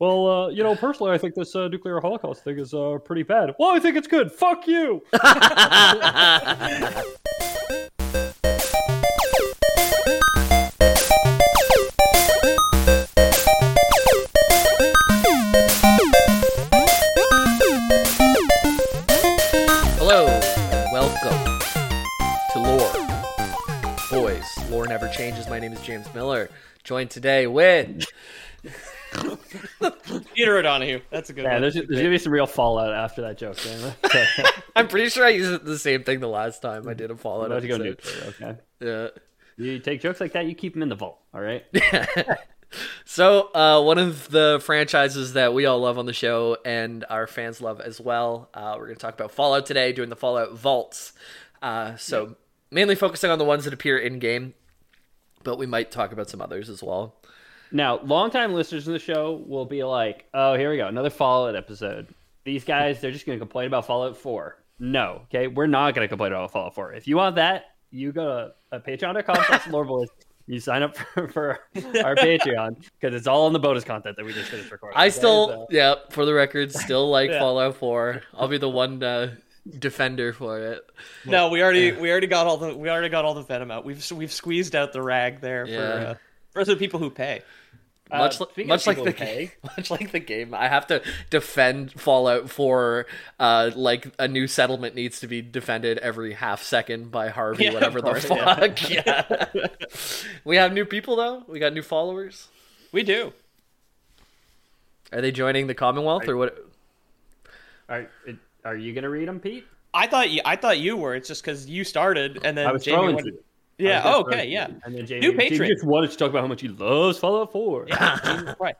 Well, uh, you know, personally, I think this uh, nuclear holocaust thing is uh, pretty bad. Well, I think it's good. Fuck you. Hello, and welcome to Lore. Boys, lore never changes. My name is James Miller, joined today with. Peter O'Donohue. That's a good Yeah, one. there's, there's gonna be some real fallout after that joke. Man. I'm pretty sure I used the same thing the last time I did a I'm Fallout about to go episode. nuclear. Okay. Yeah. You take jokes like that, you keep them in the vault. All right. So, uh, one of the franchises that we all love on the show and our fans love as well. Uh, we're going to talk about Fallout today, doing the Fallout Vaults. Uh, so, mainly focusing on the ones that appear in game, but we might talk about some others as well. Now, longtime listeners of the show will be like, "Oh, here we go, another Fallout episode." These guys, they're just going to complain about Fallout 4. No, okay, we're not going to complain about Fallout 4. If you want that, you go to uh, Patreon.com/slash Loreboys. You sign up for, for our Patreon because it's all in the bonus content that we just finished recording. I okay? still, So- yeah, for the record, still like Yeah. Fallout 4. I'll be the one uh, defender for it. no, we already we already got all the we already got all the venom out. We've we've squeezed out the rag there for Yeah. uh, for the people who pay. Uh, Much, li- much like the pay- game, much like the game, I have to defend Fallout 4. Uh, like a new settlement needs to be defended every half second by Garvey, Yeah, whatever the course, yeah. fuck. Yeah. we have new people though. We got new followers. We do. Are they joining the Commonwealth or what? Are, are you going to read them, Pete? I thought you I thought you were. It's just because you started and then I was Jamie throwing wanted- to. Yeah. Oh, okay. Yeah. And then Jamie, New Jamie patron. just wanted to talk about how much he loves Fallout 4. Yeah. Right.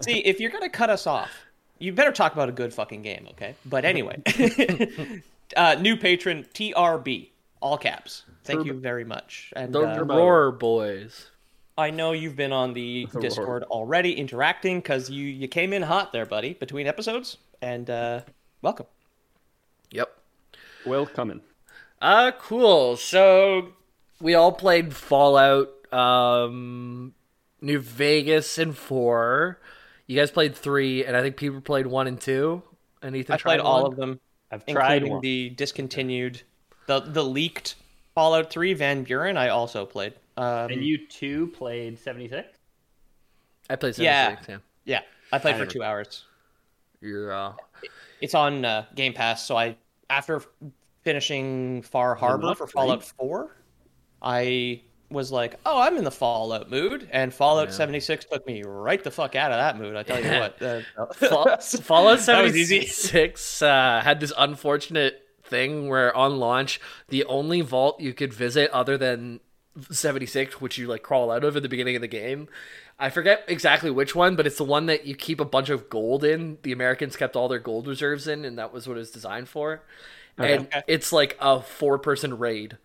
See, if you're gonna cut us off, you better talk about a good fucking game, okay? But anyway, uh, new patron TRB, all caps. Thank you very much. And uh, Roar Boys. I know you've been on the Discord already interacting because you you came in hot there, buddy, between episodes, and uh, welcome. Yep. Welcome. Uh cool. So we all played Fallout um New Vegas and 4. You guys played 3 and I think people played 1 and 2. And Ethan I played tried all of them, I've tried one. the discontinued, the the leaked Fallout 3 Van Buren. I also played. Um, And you two played 76? I played 76, yeah. yeah, I played I for two hours. You're uh It's on uh, Game Pass, so I after finishing Far Harbor for? Fallout 4, I was like, "Oh, I'm in the Fallout mood," and Fallout Yeah. 76 took me right the fuck out of that mood. I tell you what. Uh, Fallout That was easy. 76 uh, had this unfortunate thing where on launch, the only vault you could visit other than 76, which you like crawl out of at the beginning of the game. I forget exactly which one, but it's the one that you keep a bunch of gold in. The Americans kept all their gold reserves in, and that was what it was designed for. And it's like a four person raid.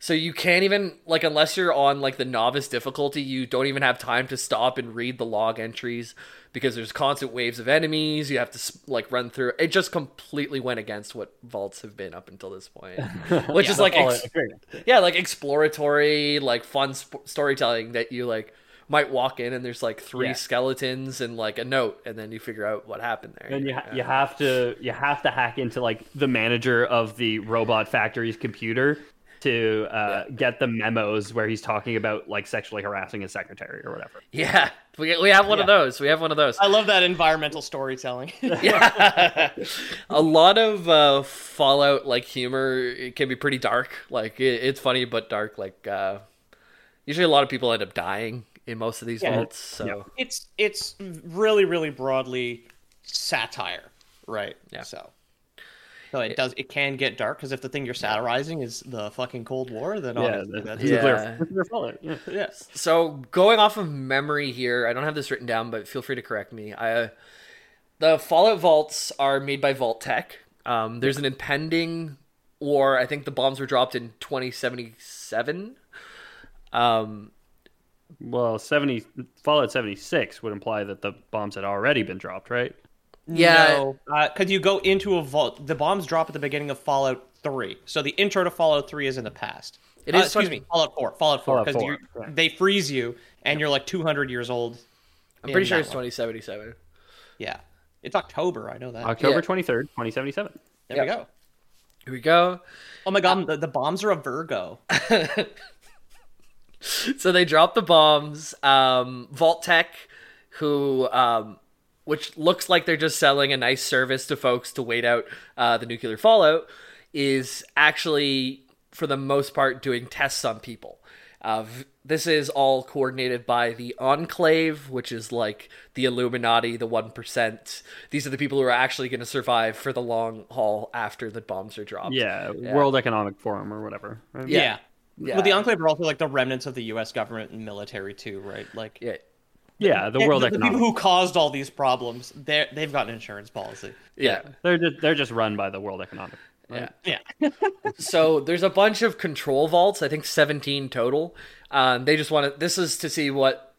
So you can't even like unless you're on like the novice difficulty, you don't even have time to stop and read the log entries because there's constant waves of enemies. You have to like run through. It just completely went against what vaults have been up until this point, which is like ex- yeah, like exploratory, like fun sp- storytelling that you like might walk in and there's like three Yeah. skeletons and like a note, and then you figure out what happened there. And you, ha- Yeah. you have to you have to hack into like the manager of the robot factory's computer to uh, get the memos where he's talking about like sexually harassing his secretary or whatever. yeah, we we have one of those. We have one of those. I love that environmental storytelling. yeah a lot of uh fallout like humor it can be pretty dark like it, it's funny but dark like uh usually a lot of people end up dying in most of these Yeah. vaults so Yeah. it's it's really really broadly satire, right? Yeah. So So it does. It can get dark because if the thing you're satirizing is the fucking Cold War, then Yeah, obviously the, that's Yeah. nuclear, nuclear fallout. Yeah. yeah. So going off of memory here, I don't have this written down, but feel free to correct me. I, uh, the Fallout vaults are made by Vault-Tec. Um, there's an impending war. I think the bombs were dropped in 2077. Um, Well, seventy Fallout seventy six would imply that the bombs had already been dropped, right? Yeah. because you go into a vault. The bombs drop at the beginning of Fallout Three, so the intro to Fallout Three is in the past. It Uh, is excuse me, Fallout Four. Fallout Four, because 4, yeah. they freeze you and you're like 200 years old. I'm pretty sure that it's one. 2077. Yeah, it's October. I know that. October Yeah. twenty third, twenty seventy seven. there yeah. we go. Here we go. Oh my god, the, the bombs are a Virgo. so they drop the bombs. Um, Vault-Tec, who, um, which looks like they're just selling a nice service to folks to wait out uh, the nuclear fallout, is actually, for the most part, doing tests on people. Uh, this is all coordinated by the Enclave, which is like the Illuminati, the 1%. These are the people who are actually going to survive for the long haul after the bombs are dropped. Yeah, World Economic Forum or whatever. right? Yeah. Yeah. Well, the Enclave are also like the remnants of the U.S. government and military too, right? Like, Yeah. Yeah, the Yeah, World the, the Economic. people who caused all these problems, they they've got an insurance policy. Yeah. They're just they're just run by the World Economic. Yeah. Yeah. so there's a bunch of control vaults. I think 17 total. Um, they just want to. This is to see what,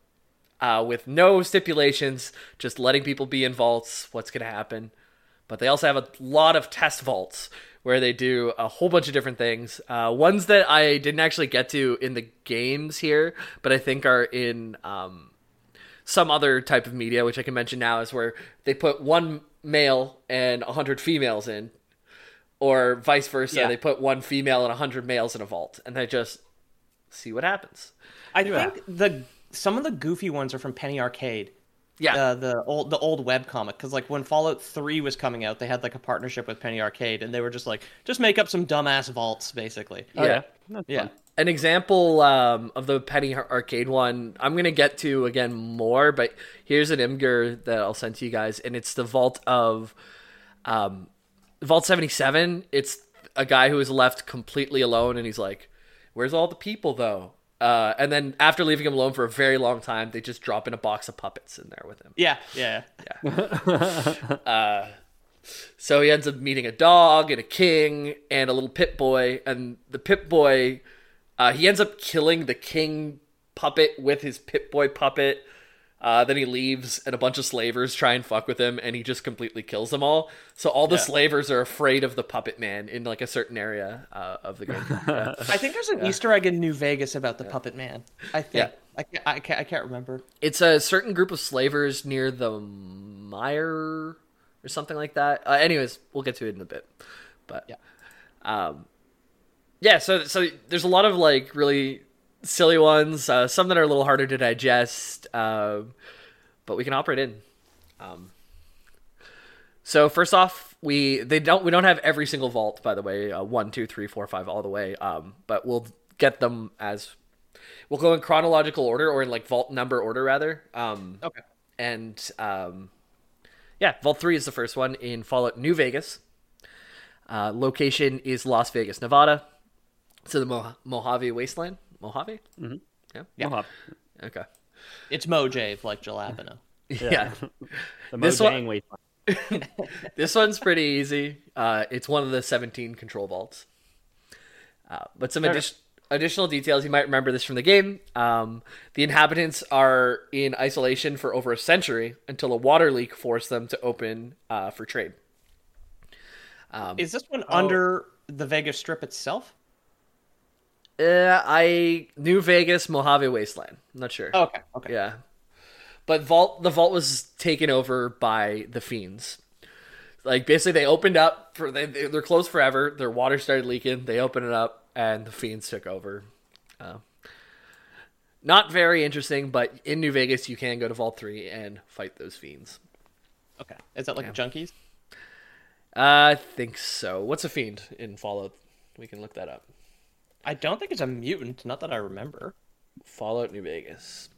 uh, with no stipulations, just letting people be in vaults. What's going to happen? But they also have a lot of test vaults where they do a whole bunch of different things. Uh, ones that I didn't actually get to in the games here, but I think are in um, some other type of media, which I can mention now, is where they put one male and a hundred females in, or vice versa. Yeah. They put one female and a hundred males in a vault, and they just see what happens. I think the some of the goofy ones are from Penny Arcade. Yeah, Uh, the old the old web comic because like when Fallout Three was coming out, they had like a partnership with Penny Arcade, and they were just like just make up some dumbass vaults basically. Oh, yeah. That's Yeah. fun. An example um, of the Penny Arcade one, I'm gonna get to again more, but here's an Imgur that I'll send to you guys, and it's the vault of um, Vault 77. It's a guy who is left completely alone, and he's like, "Where's all the people, though?" Uh, and then after leaving him alone for a very long time, they just drop in a box of puppets in there with him. Yeah, yeah. So he ends up meeting a dog and a king and a little pit boy, and the pit boy, uh, he ends up killing the king puppet with his pit boy puppet. Uh, then he leaves, and a bunch of slavers try and fuck with him, and he just completely kills them all. So all the slavers are afraid of the puppet man in like a certain area uh, of the game. Yeah. I think there's an Easter egg in New Vegas about the Puppet Man. I think. Yeah. I, can't, I, can't, I can't remember. It's a certain group of slavers near the mire or something like that. Uh, anyways, we'll get to it in a bit. But Yeah. um, yeah. So so there's a lot of like really silly ones. Uh, some that are a little harder to digest, um, but we can operate in. Um, so first off, we they don't we don't have every single vault by the way. Uh, one, two, three, four, five, all the way. Um, but we'll get them as we'll go in chronological order or in like vault number order rather. Um, Okay. and um, yeah, Vault Three is the first one in Fallout New Vegas. Uh, location is Las Vegas, Nevada. So the Mo- Mojave Wasteland. Mojave. Mm-hmm. Yeah. Mohawk. Okay. It's Mojave, like Jalapeno. Yeah. The This one- Mojang Wasteland. this one's pretty easy. Uh, it's one of the 17 control vaults. Uh, but some addi- additional details, you might remember this from the game. Um, the inhabitants are in isolation for over a century until a water leak forced them to open uh, for trade. Is this one under the Vegas Strip itself? Uh, I New Vegas, Mojave Wasteland. I'm not sure. Okay. Okay. Yeah. But vault the vault was taken over by the fiends. Like basically they opened up for they they- they're closed forever. Their water started leaking. They opened it up and the fiends took over. Uh, not very interesting, but in New Vegas you can go to Vault 3 and fight those fiends. Okay. Is that like junkies? Uh, I think so. What's a fiend in Fallout? We can look that up. I don't think it's a mutant. Not that I remember. Fallout New Vegas.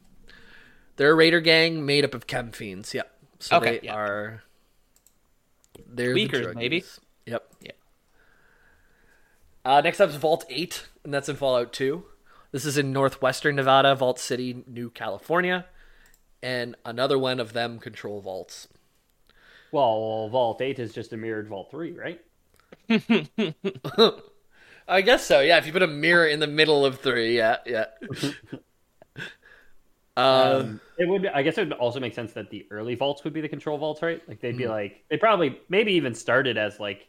They're a raider gang made up of chem fiends. Yep. So Okay, they yeah. are. They're Tweakers, the maybe. Yep. Yeah. Uh, next up is Vault 8, and that's in Fallout 2. This is in northwestern Nevada, Vault City, New California. And another one of them control vaults. Well, Vault Eight is just a mirrored Vault Three, right? I guess so, yeah. If you put a mirror in the middle of three, yeah, yeah. uh, Um, it would. I guess it would also make sense that the early vaults would be the control vaults, right? Like they'd be like they probably maybe even started as like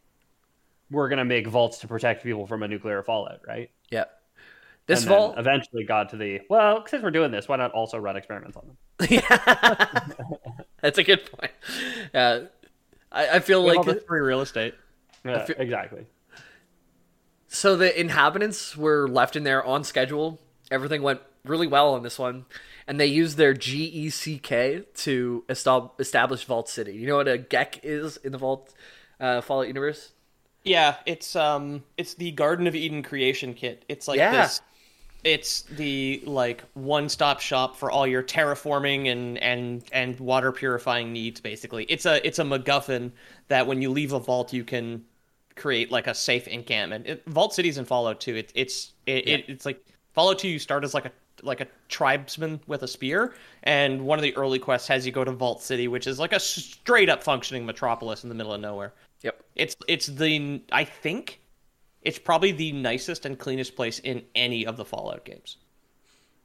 we're gonna make vaults to protect people from a nuclear fallout, right? yeah. This and vault, eventually got to the well, since we're doing this, why not also run experiments on them? Yeah, that's a good point. Yeah, I, I feel With like all the free real estate. Yeah, feel- exactly. So the inhabitants were left in there on schedule. Everything went really well on this one, and they used their GECK to establish Vault City. You know what a GECK is in the Vault uh, Fallout universe? Yeah, it's um, it's the Garden of Eden creation kit. It's like Yeah. this. It's the like one-stop shop for all your terraforming and and and water purifying needs. Basically, it's a it's a MacGuffin that when you leave a vault, you can create like a safe encampment. It, vault cities in Fallout 2. It, it's it, it, it's like Fallout 2. You start as like a like a tribesman with a spear, and one of the early quests has you go to Vault City, which is like a straight up functioning metropolis in the middle of nowhere. Yep. It's it's the I think it's probably the nicest and cleanest place in any of the Fallout games.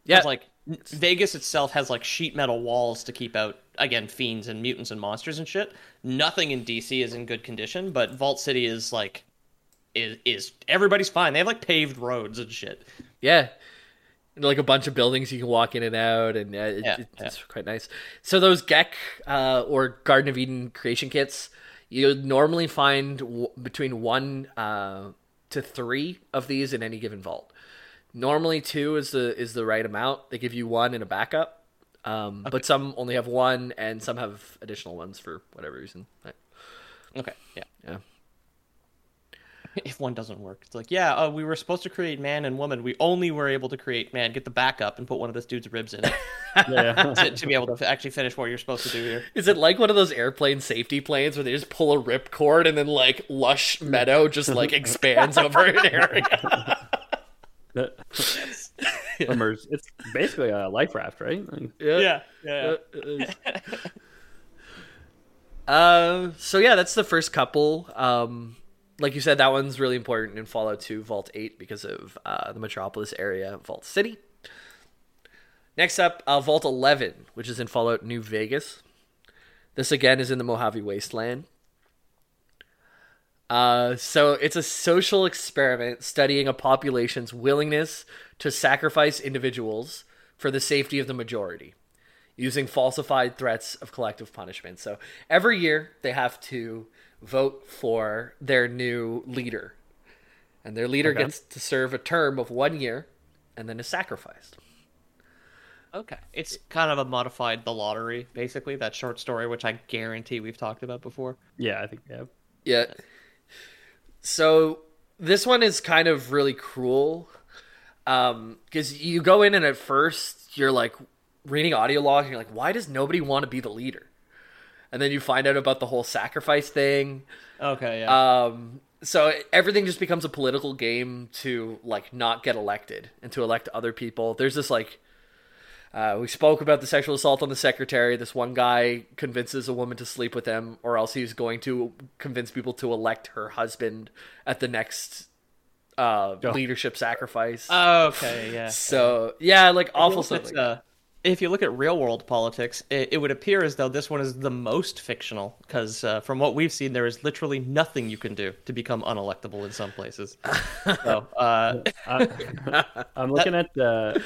Yeah. It's like Vegas itself has like sheet metal walls to keep out again fiends and mutants and monsters and shit. Nothing in DC is in good condition, but Vault City is like is is everybody's fine. They have like paved roads and shit. Yeah. And, Like a bunch of buildings you can walk in and out, and uh, it, Yeah, it- it's quite nice. So those GECK uh, or Garden of Eden creation kits, you normally find w- between one uh, to three of these in any given vault. Normally two is the is the right amount. They give you one in a backup, um, but some only have one, and some have additional ones for whatever reason. Right. Okay, yeah. Yeah. If one doesn't work, it's like, yeah, uh, we were supposed to create man and woman. We only were able to create man. Get the backup and put one of this dude's ribs in it Yeah. to, to be able to actually finish what you're supposed to do here. Is it like one of those airplane safety planes where they just pull a rip cord and then like lush meadow just like expands over an area? Immerse- It's basically a life raft, right? Like, Yeah, yeah. Uh, so yeah, that's the first couple. Um, like you said, that one's really important in Fallout 2 Vault 8 because of uh, the Metropolis area, Vault City. Next up, uh, Vault 11, which is in Fallout New Vegas. This again is in the Mojave Wasteland. Uh, so it's a social experiment studying a population's willingness to sacrifice individuals for the safety of the majority using falsified threats of collective punishment. So every year they have to vote for their new leader. And their leader Okay. gets to serve a term of one year and then is sacrificed. Okay. It's kind of a modified The Lottery, basically, that short story, which I guarantee we've talked about before. yeah, I think we have. Yeah. So this one is kind of really cruel. Um, because you go in and at first you're like reading audio log and you're like, why does nobody want to be the leader? And then you find out about the whole sacrifice thing. Okay, yeah. Um, so everything just becomes a political game to like not get elected and to elect other people. There's this like uh, we spoke about the sexual assault on the secretary. This one guy convinces a woman to sleep with him, or else he's going to convince people to elect her husband at the next uh, leadership sacrifice. okay, yeah. so yeah, like awful stuff. Like uh, if you look at real world politics, it, it would appear as though this one is the most fictional, because uh, from what we've seen, there is literally nothing you can do to become unelectable in some places. so, uh, I'm looking at the.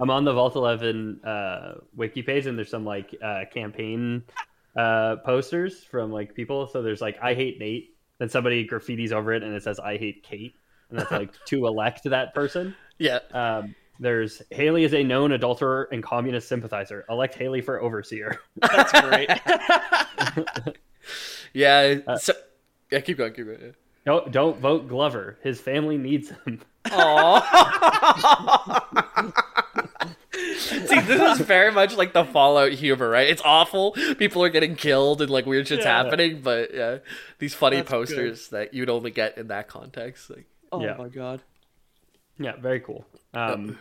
I'm on the Vault 11 uh, wiki page, and there's some like uh, campaign uh, posters from like people. So there's like I hate Nate, then somebody graffitis over it, and it says I hate Kate, and that's like to elect that person. yeah, Um, there's Haley is a known adulterer and communist sympathizer. Elect Haley for overseer. that's great. yeah. so yeah, keep going, keep going. yeah. don't don't vote Glover. His family needs him. See, this is very much like the Fallout humor, right? It's awful. People are getting killed and like weird shit's happening, but yeah, these funny That's good. posters that you'd only get in that context. Like, Oh Yeah. my god. Yeah, very cool. Um,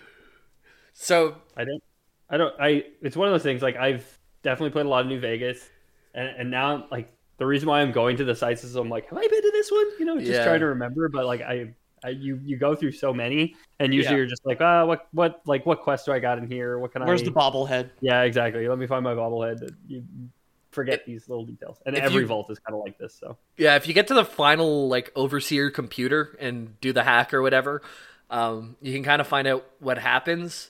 So I don't, I don't, I. It's one of those things. Like I've definitely played a lot of New Vegas, and and now like the reason why I'm going to the sites is I'm like, have I been to this one? You know, just Yeah. trying to remember. But like I, I, you you go through so many, and usually Yeah. you're just like, ah, what what like what quest do I got in here? What can Where's I? Where's the bobblehead? Yeah, exactly. Let me find my bobblehead. You forget these little details, and every you- vault is kind of like this. So Yeah, if you get to the final like overseer computer and do the hack or whatever, um, you can kind of find out what happens.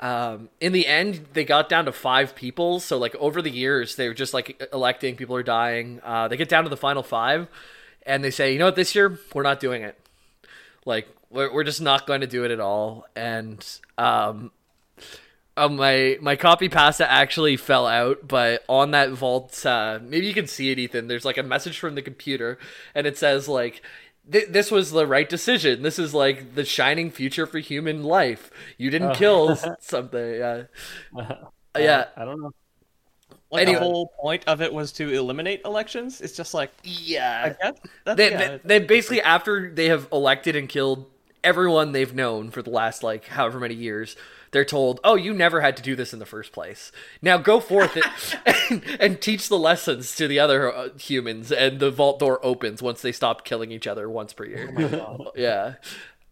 Um, in the end, they got down to five people. So like over the years, they were just like electing. People are dying. Uh, they get down to the final five, and they say, you know what, this year we're not doing it. Like we're we're just not going to do it at all. And um, uh, my my copy pasta actually fell out, but on that vault, uh, maybe you can see it, Ethan. There's like a message from the computer, and it says like, "Th- "This was the right decision. This is like the shining future for human life. You didn't kill something." Yeah, yeah, I don't know. Like Anyway. the whole point of it was to eliminate elections. It's just like I yeah. They, yeah, they, they basically after they have elected and killed everyone they've known for the last like however many years they're told oh you never had to do this in the first place now go forth and, and teach the lessons to the other uh, humans and the vault door opens once they stop killing each other once per year yeah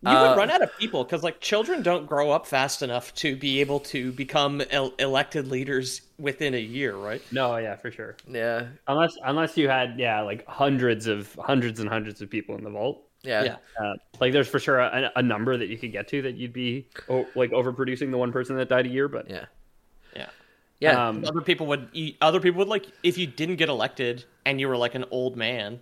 You Uh, would run out of people because, like, children don't grow up fast enough to be able to become el- elected leaders within a year, right? No, yeah, for sure. yeah Unless unless you had yeah like hundreds of hundreds and hundreds of people in the vault. yeah, Yeah. Uh, like there's for sure a, a number that you could get to that you'd be oh, like overproducing the one person that died a year, but yeah Yeah. yeah Um, Other people would. Other people would like if you didn't get elected and you were like an old man.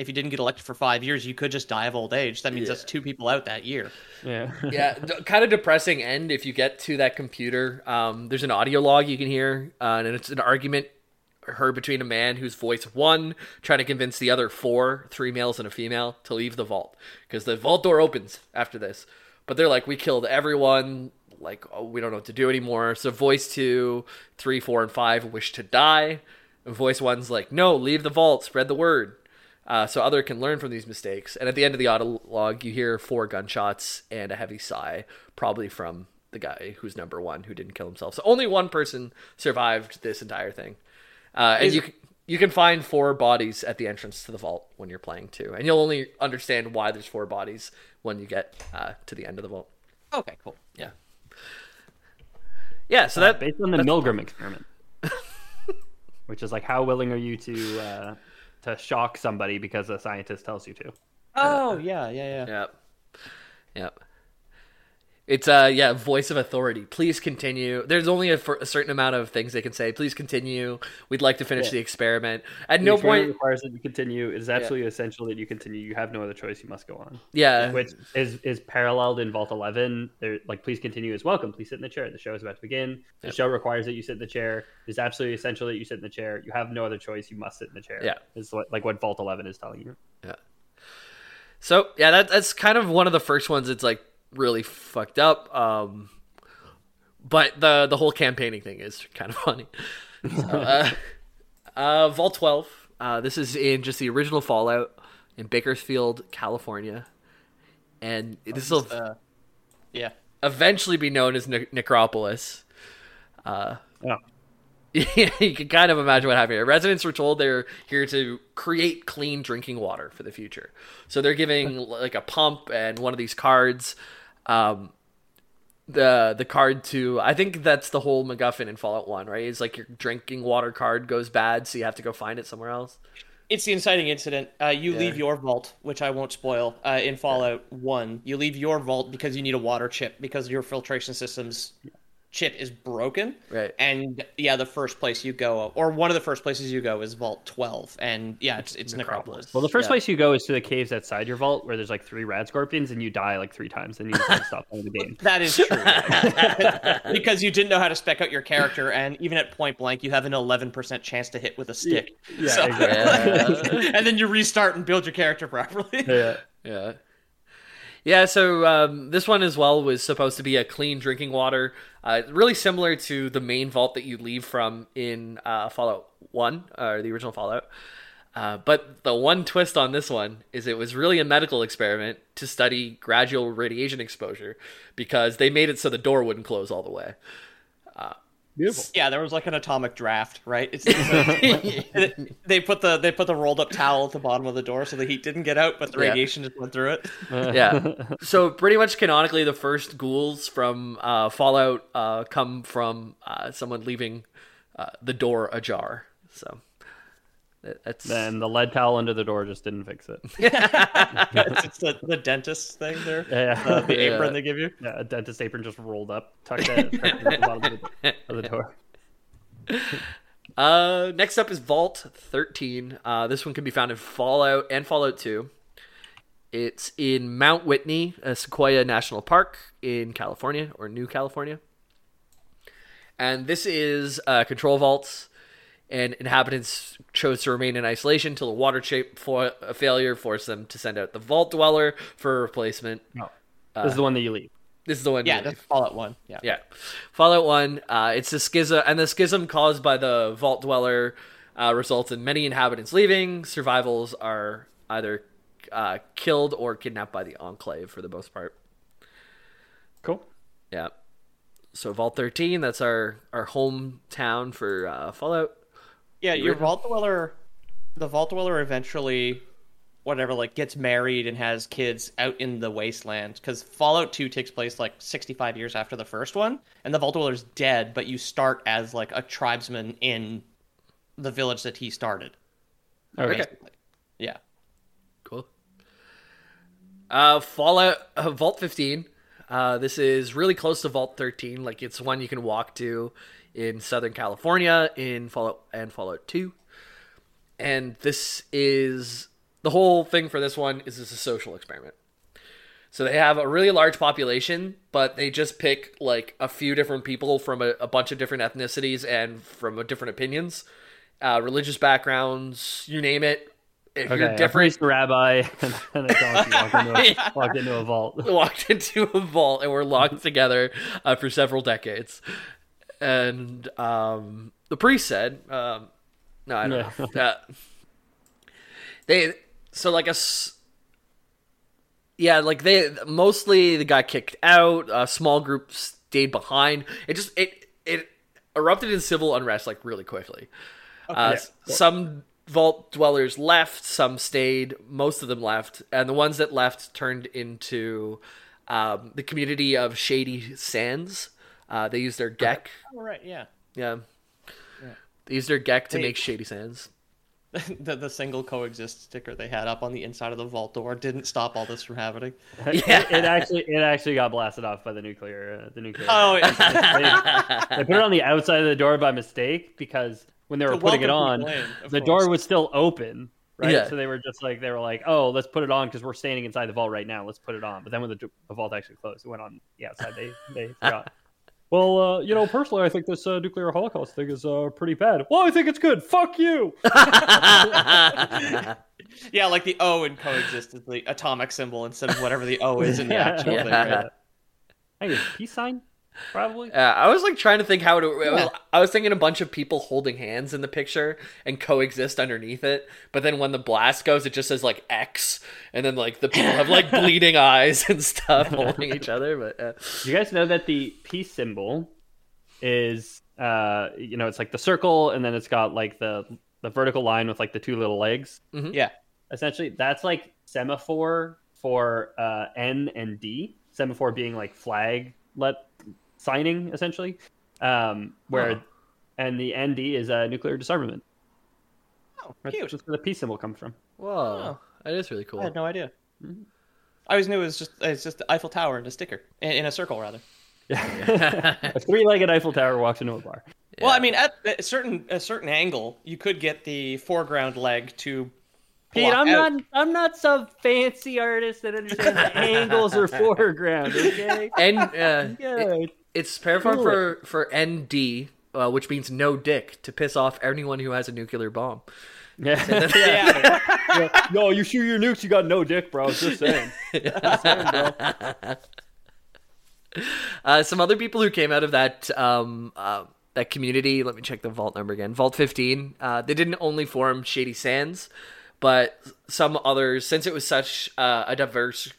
If you didn't get elected for five years, you could just die of old age. That means that's two people out that year. yeah, yeah, kind of depressing end if you get to that computer. Um, there's an audio log you can hear, uh, and it's an argument heard between a man whose voice one trying to convince the other four, three males and a female, to leave the vault because the vault door opens after this. But they're like, we killed everyone. Like, oh, we don't know what to do anymore. So voice two, three, four, and five wish to die. And voice one's like, no, leave the vault, spread the word uh, so other can learn from these mistakes. And at the end of the audio log, you hear four gunshots and a heavy sigh, probably from the guy who's number one who didn't kill himself. So only one person survived this entire thing. Uh, and you can, you can find four bodies at the entrance to the vault when you're playing too, and you'll only understand why there's four bodies when you get uh, to the end of the vault. Okay, cool. Yeah, yeah. So that based on the Milgram experiment, which is like how willing are you to uh, to shock somebody because a scientist tells you to? Oh yeah, yeah, yeah. Yep. Yep. It's uh yeah, voice of authority. Please continue. There's only a, for a certain amount of things they can say. Please continue. We'd like to finish Yeah. the experiment. At The no experiment point. requires that you continue. It is absolutely essential that you continue. You have no other choice. You must go on. Yeah. Which is is paralleled in Vault Eleven. There, like, please continue is welcome. Please sit in the chair. The show is about to begin. The Yep. show requires that you sit in the chair. It is absolutely essential that you sit in the chair. You have no other choice. You must sit in the chair. Yeah. is what, like what Vault Eleven is telling you. Yeah. So yeah, that that's kind of one of the first ones. It's like really fucked up. Um, but the the whole campaigning thing is kind of funny. So, uh, uh, Vault Twelve. Uh, this is in just the original Fallout in Bakersfield, California, and this will Uh, yeah. eventually be known as Ne- Necropolis. Oh, Yeah, you can kind of imagine what happened here. Residents were told they're here to create clean drinking water for the future. So they're giving like a pump and one of these cards. Um, the the card to I think that's the whole MacGuffin in Fallout One, right? It's like your drinking water card goes bad, so you have to go find it somewhere else. It's the inciting incident. Uh, you leave your vault, which I won't spoil. Uh, in Fallout One, you leave your vault because you need a water chip because your filtration system's chip is broken. Right. And yeah, the first place you go, or one of the first places you go, is Vault Twelve, and yeah, it's it's Necropolis. well, the first Yeah. place you go is to the caves outside your vault, where there's like three rad scorpions, and you die like three times, and you just gotta stop playing the game. That is true. because you didn't know how to spec out your character, and even at point blank, you have an 11% chance to hit with a stick. Yeah, So- exactly. and then you restart and build your character properly. Yeah. Yeah. Yeah, so um, this one as well was supposed to be a clean drinking water, uh, really similar to the main vault that you leave from in uh, Fallout 1, or the original Fallout. Uh, but the one twist on this one is it was really a medical experiment to study gradual radiation exposure because they made it so the door wouldn't close all the way. Beautiful. Yeah, there was like an atomic draft, right? It's, it's like- they put the they put the rolled up towel at the bottom of the door so the heat didn't get out, but the Yeah. radiation just went through it. yeah. So pretty much canonically, the first ghouls from uh, Fallout uh, come from uh, someone leaving uh, the door ajar. So that- that's Then the lead towel under the door just didn't fix it. it's it's the, the dentist thing there, Yeah. uh, the Yeah. apron they give you. Yeah, a dentist apron just rolled up, tucked at tucked at the bottom of the, of the door. Uh, next up is Vault 13. Uh, this one can be found in Fallout and Fallout 2. It's in Mount Whitney, uh, Sequoia National Park in California or New California. And this is uh, control vaults, and inhabitants chose to remain in isolation until a water shape for a failure forced them to send out the Vault Dweller for a replacement. No. this is the one that you leave. This is the one. Yeah, that's leave. Fallout One. Yeah. Yeah. Fallout 1, uh, it's a schism, and the schism caused by the Vault Dweller uh, results in many inhabitants leaving. Survivals are either uh, killed or kidnapped by the Enclave for the most part. Cool. Yeah. So Vault 13, that's our, our hometown for uh, Fallout. Yeah, your vault dweller, the vault dweller eventually, whatever, like gets married and has kids out in the wasteland. Because Fallout Two takes place like sixty-five years after the first one, and the vault dweller's dead, but you start as like a tribesman in the village that he started. Okay. basically. Yeah. Cool. Uh, Fallout uh, Vault 15. Uh, this is really close to Vault 13. Like it's one you can walk to in Southern California in Fallout and Fallout 2. And this is the whole thing for this one is this a social experiment. So they have a really large population, but they just pick like a few different people from a, a bunch of different ethnicities and from different opinions, uh, religious backgrounds, you name it. If Okay. you're A different, a rabbi, and a donkey walked into a, walked into a vault. walked into a vault and were locked together uh, for several decades. And um, the priest said, um, "No, I don't Yeah. know." Uh, they so like a s- yeah, like they mostly they got kicked out. A small group stayed behind. It just it it erupted in civil unrest like really quickly. Uh, s- Some vault dwellers left, some stayed, most of them left, and the ones that left turned into um, the community of Shady Sands. Uh, they use their GECK, Oh, right. Yeah. yeah. They use their GECK to Wait. make Shady Sands. the the single coexist sticker they had up on the inside of the vault door didn't stop all this from happening. Yeah. It actually it actually got blasted off by the nuclear uh, the nuclear. Oh, they, they put it on the outside of the door by mistake because when they were To putting it on, people the course. door was still open. Right, Yeah. so they were just like they were like, "Oh, let's put it on because we're standing inside the vault right now. Let's put it on." But then when the, the vault actually closed, it went on the outside. They they forgot. Well, uh, you know, personally, I think this uh, nuclear holocaust thing is uh, pretty bad. Well, I think it's good. Fuck you. Yeah, like the O in coexist is the atomic symbol instead of whatever the O is in the actual thing. Yeah. Right? I think peace sign, probably. Uh, I was like trying to think how to. I was thinking a bunch of people holding hands in the picture and coexist underneath it. But then when the blast goes, it just says like X, and then like the people have like bleeding eyes and stuff holding each other. But uh, you guys know that the peace symbol is, uh, you know, it's like the circle, and then it's got like the the vertical line with like the two little legs. Yeah. Essentially, that's like semaphore for uh, N and D. Semaphore being like flag let signing, essentially. Um, where Huh. and the ND is uh, nuclear disarmament. Oh, That's cute. just where the peace symbol comes from. whoa, that is really cool. I had no idea. I always knew it was just it's just the Eiffel Tower and a sticker in, in a circle rather. Yeah. a three-legged Eiffel Tower walks into a bar. Well, I mean, at a certain a certain angle, you could get the foreground leg to. Pete, I'm out- not I'm not some fancy artist that understands angles or foreground, okay? And uh, Yeah, it- it's paraform Cool. for for ND, uh, which means no dick, to piss off anyone who has a nuclear bomb. yeah. Yeah. yeah. Yo, you shoot your nukes, you got no dick, bro. Just saying. Just saying, bro. Uh, some other people who came out of that um, uh, that community. Let me check the vault number again. Vault 15. Uh, they didn't only form Shady Sands, but some others. Since it was such uh, a diverse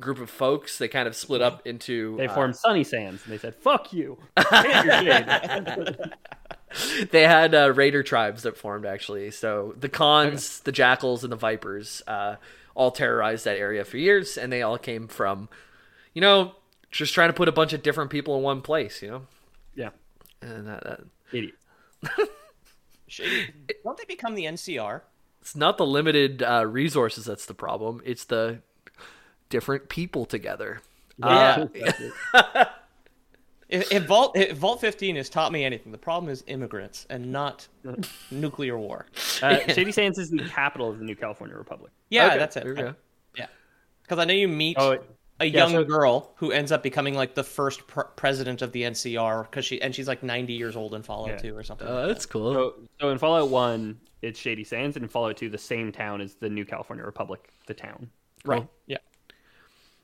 group of folks, they kind of split up into. They uh, formed Sunny Sands, and they said, "Fuck you." Plant your shade. they had uh, raider tribes that formed actually. So the Khans, the Jackals, and the Vipers uh, all terrorized that area for years, and they all came from, you know, just trying to put a bunch of different people in one place. You know, yeah, and that, that idiot. Shady. Don't they become the NCR? It's not the limited uh, resources that's the problem. It's the different people together. Yeah. Uh, If, if Vault if Vault 15 has taught me anything, the problem is immigrants and not nuclear war. uh, Shady Sands is the capital of the New California Republic. Yeah, Okay, that's it. there we go. Yeah, because I know you meet Oh, it- a yeah, young so- girl who ends up becoming like the first pr- president of the NCR because she and she's like 90 years old in Fallout Yeah. 2 or something. Uh, like that's cool. So, so in Fallout One, it's Shady Sands, and in Fallout Two, the same town is the New California Republic, the town. that. right. Yeah.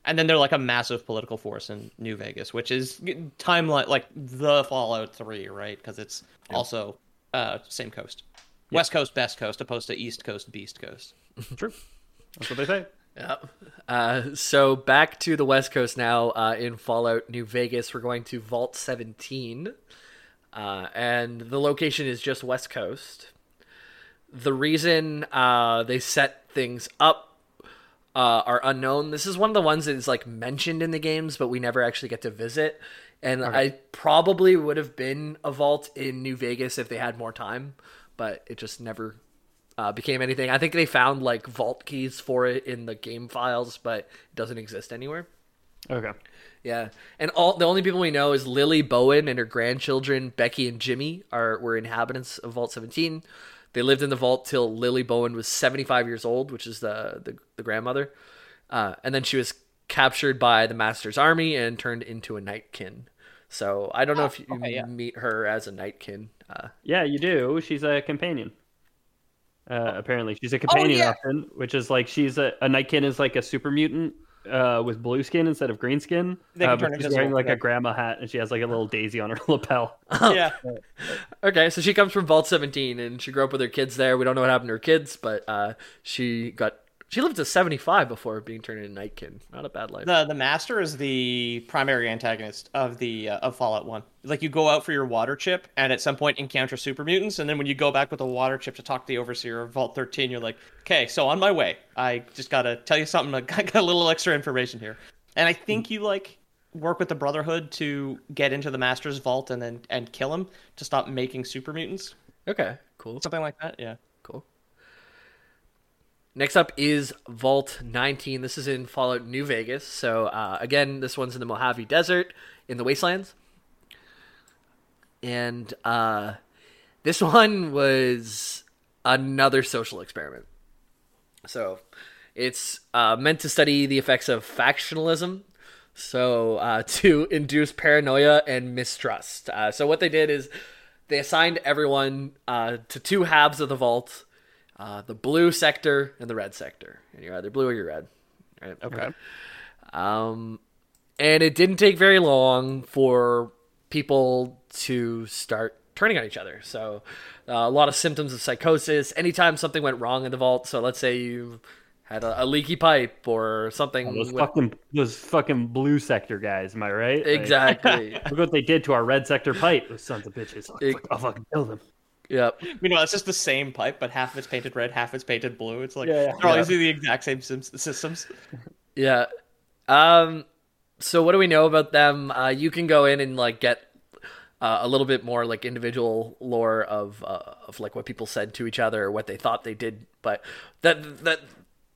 And then they're like a massive political force in New Vegas, which is timeline like the Fallout 3, right? Because it's also uh, same coast, West Coast, best coast, opposed to East Coast, beast coast. True. That's what they say. Yeah. Uh, so back to the West Coast now. Uh, in Fallout New Vegas, we're going to Vault 17, uh, and the location is just West Coast. The reason uh, they set things up uh, are unknown. This is one of the ones that is like mentioned in the games, but we never actually get to visit. And I probably would have been a vault in New Vegas if they had more time, but it just never uh, became anything. I think they found like vault keys for it in the game files, but it doesn't exist anywhere. Okay. Yeah, and all the only people we know is Lily Bowen and her grandchildren Becky and Jimmy are were inhabitants of Vault 17. They lived in the vault till Lily Bowen was 75 years old, which is the the, the grandmother, uh, and then she was captured by the Master's army and turned into a Nightkin. So I don't know if you okay, yeah. meet her as a Nightkin. Uh, Yeah, you do. She's a companion. Uh, apparently, she's a companion yeah. option, which is like she's a, a Nightkin is like a super mutant uh, with blue skin instead of green skin. They can uh, turn but she's wearing like yeah. a grandma hat, and she has like a little daisy on her lapel. yeah. Okay, so she comes from Vault 17 and she grew up with her kids there. We don't know what happened to her kids, but uh, she got she lived to 75 before being turned into Nightkin. Not a bad life. The the master is the primary antagonist of the uh, of Fallout One. Like you go out for your water chip, and at some point encounter super mutants, and then when you go back with the water chip to talk to the overseer of Vault Thirteen, you're like, okay, so on my way. I just gotta tell you something. I got a little extra information here, and I think you like work with the Brotherhood to get into the master's vault and then and kill him to stop making super mutants, Okay, cool. something like that. Yeah. Next up is Vault 19. This is in Fallout New Vegas. So, uh, again, this one's in the Mojave Desert in the Wastelands. And uh, this one was another social experiment. So, it's uh, meant to study the effects of factionalism. So, uh, to induce paranoia and mistrust. Uh, so, what they did is they assigned everyone uh, to two halves of the vault uh, the blue sector and the red sector. And you're either blue or you're red. Right? Okay. Um, and it didn't take very long for people to start turning on each other. So, uh, a lot of symptoms of psychosis. Anytime something went wrong in the vault, so let's say you had a, a leaky pipe or something. Those went- fucking those fucking blue sector guys. Am I right? Like, exactly. look what they did to our red sector pipe. Those sons of bitches. Ex- I'll fucking kill them. Yep. Meanwhile, it's just the same pipe, but half of it's painted red, half it's painted blue. It's like Yeah, yeah. they're all Yeah. using the exact same systems. Yeah. Um. So what do we know about them? Uh, you can go in and like get uh, a little bit more like individual lore of uh, of like what people said to each other or what they thought they did, but that that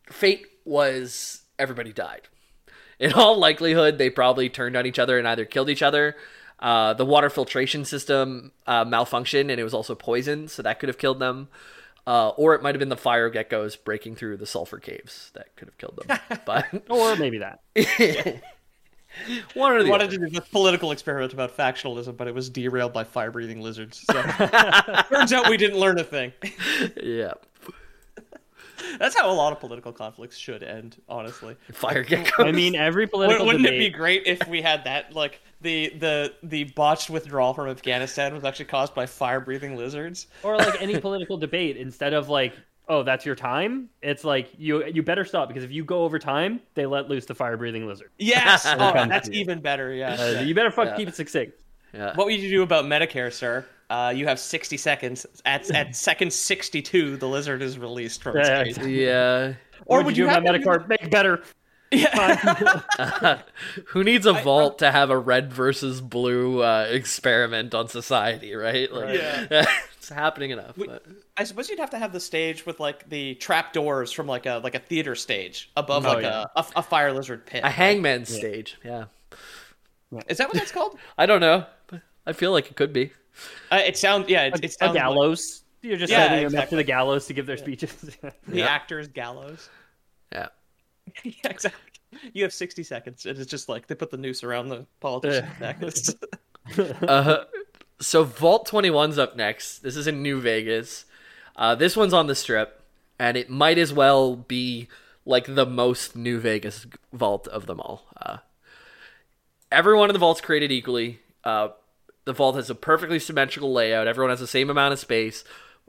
fate was everybody died. In all likelihood, they probably turned on each other and either killed each other. Uh, the water filtration system uh, malfunctioned and it was also poisoned, so that could have killed them. Uh, or it might have been the fire geckos breaking through the sulfur caves that could have killed them. But Or maybe that. one or We the wanted other. to do this political experiment about factionalism, but it was derailed by fire-breathing lizards. So turns out we didn't learn a thing. Yeah. That's how a lot of political conflicts should end, honestly. Fire geckos. I mean, every political Wouldn't it be great if we had that like the the the botched withdrawal from Afghanistan was actually caused by fire breathing lizards? or like any political debate, instead of like, oh, that's your time. It's like you you better stop because if you go over time, they let loose the fire breathing lizard. Yes, oh, that's even better. Yeah. Uh. You better fuck Yeah. keep it succinct. yeah. What would you do about Medicare, sir? Uh, you have 60 seconds. At at second 62, the lizard is released from its Yeah, cage. yeah. Or would would you you have have Medicare make better? Who needs a vault to have a red versus blue uh, experiment on society, right? Like, Yeah. it's happening enough. We- but- I suppose you'd have to have the stage with like the trap doors from like a like a theater stage above Oh, like yeah. a, a a fire lizard pit. A hangman stage, yeah. Is that what that's called? I don't know, but I feel like it could be. Uh, it sounds yeah. It, it a sounds like gallows. You're just Yeah, sending them up to the gallows to give their speeches. the actor's gallows. Yeah. exactly. You have 60 seconds, and it's just like they put the noose around the politician's neck. Uh, so Vault 21's up next. This is in New Vegas. Uh, this one's on the strip, and it might as well be like the most New Vegas vault of them all. Uh, every one of the vaults created equally. Uh, the vault has a perfectly symmetrical layout. Everyone has the same amount of space,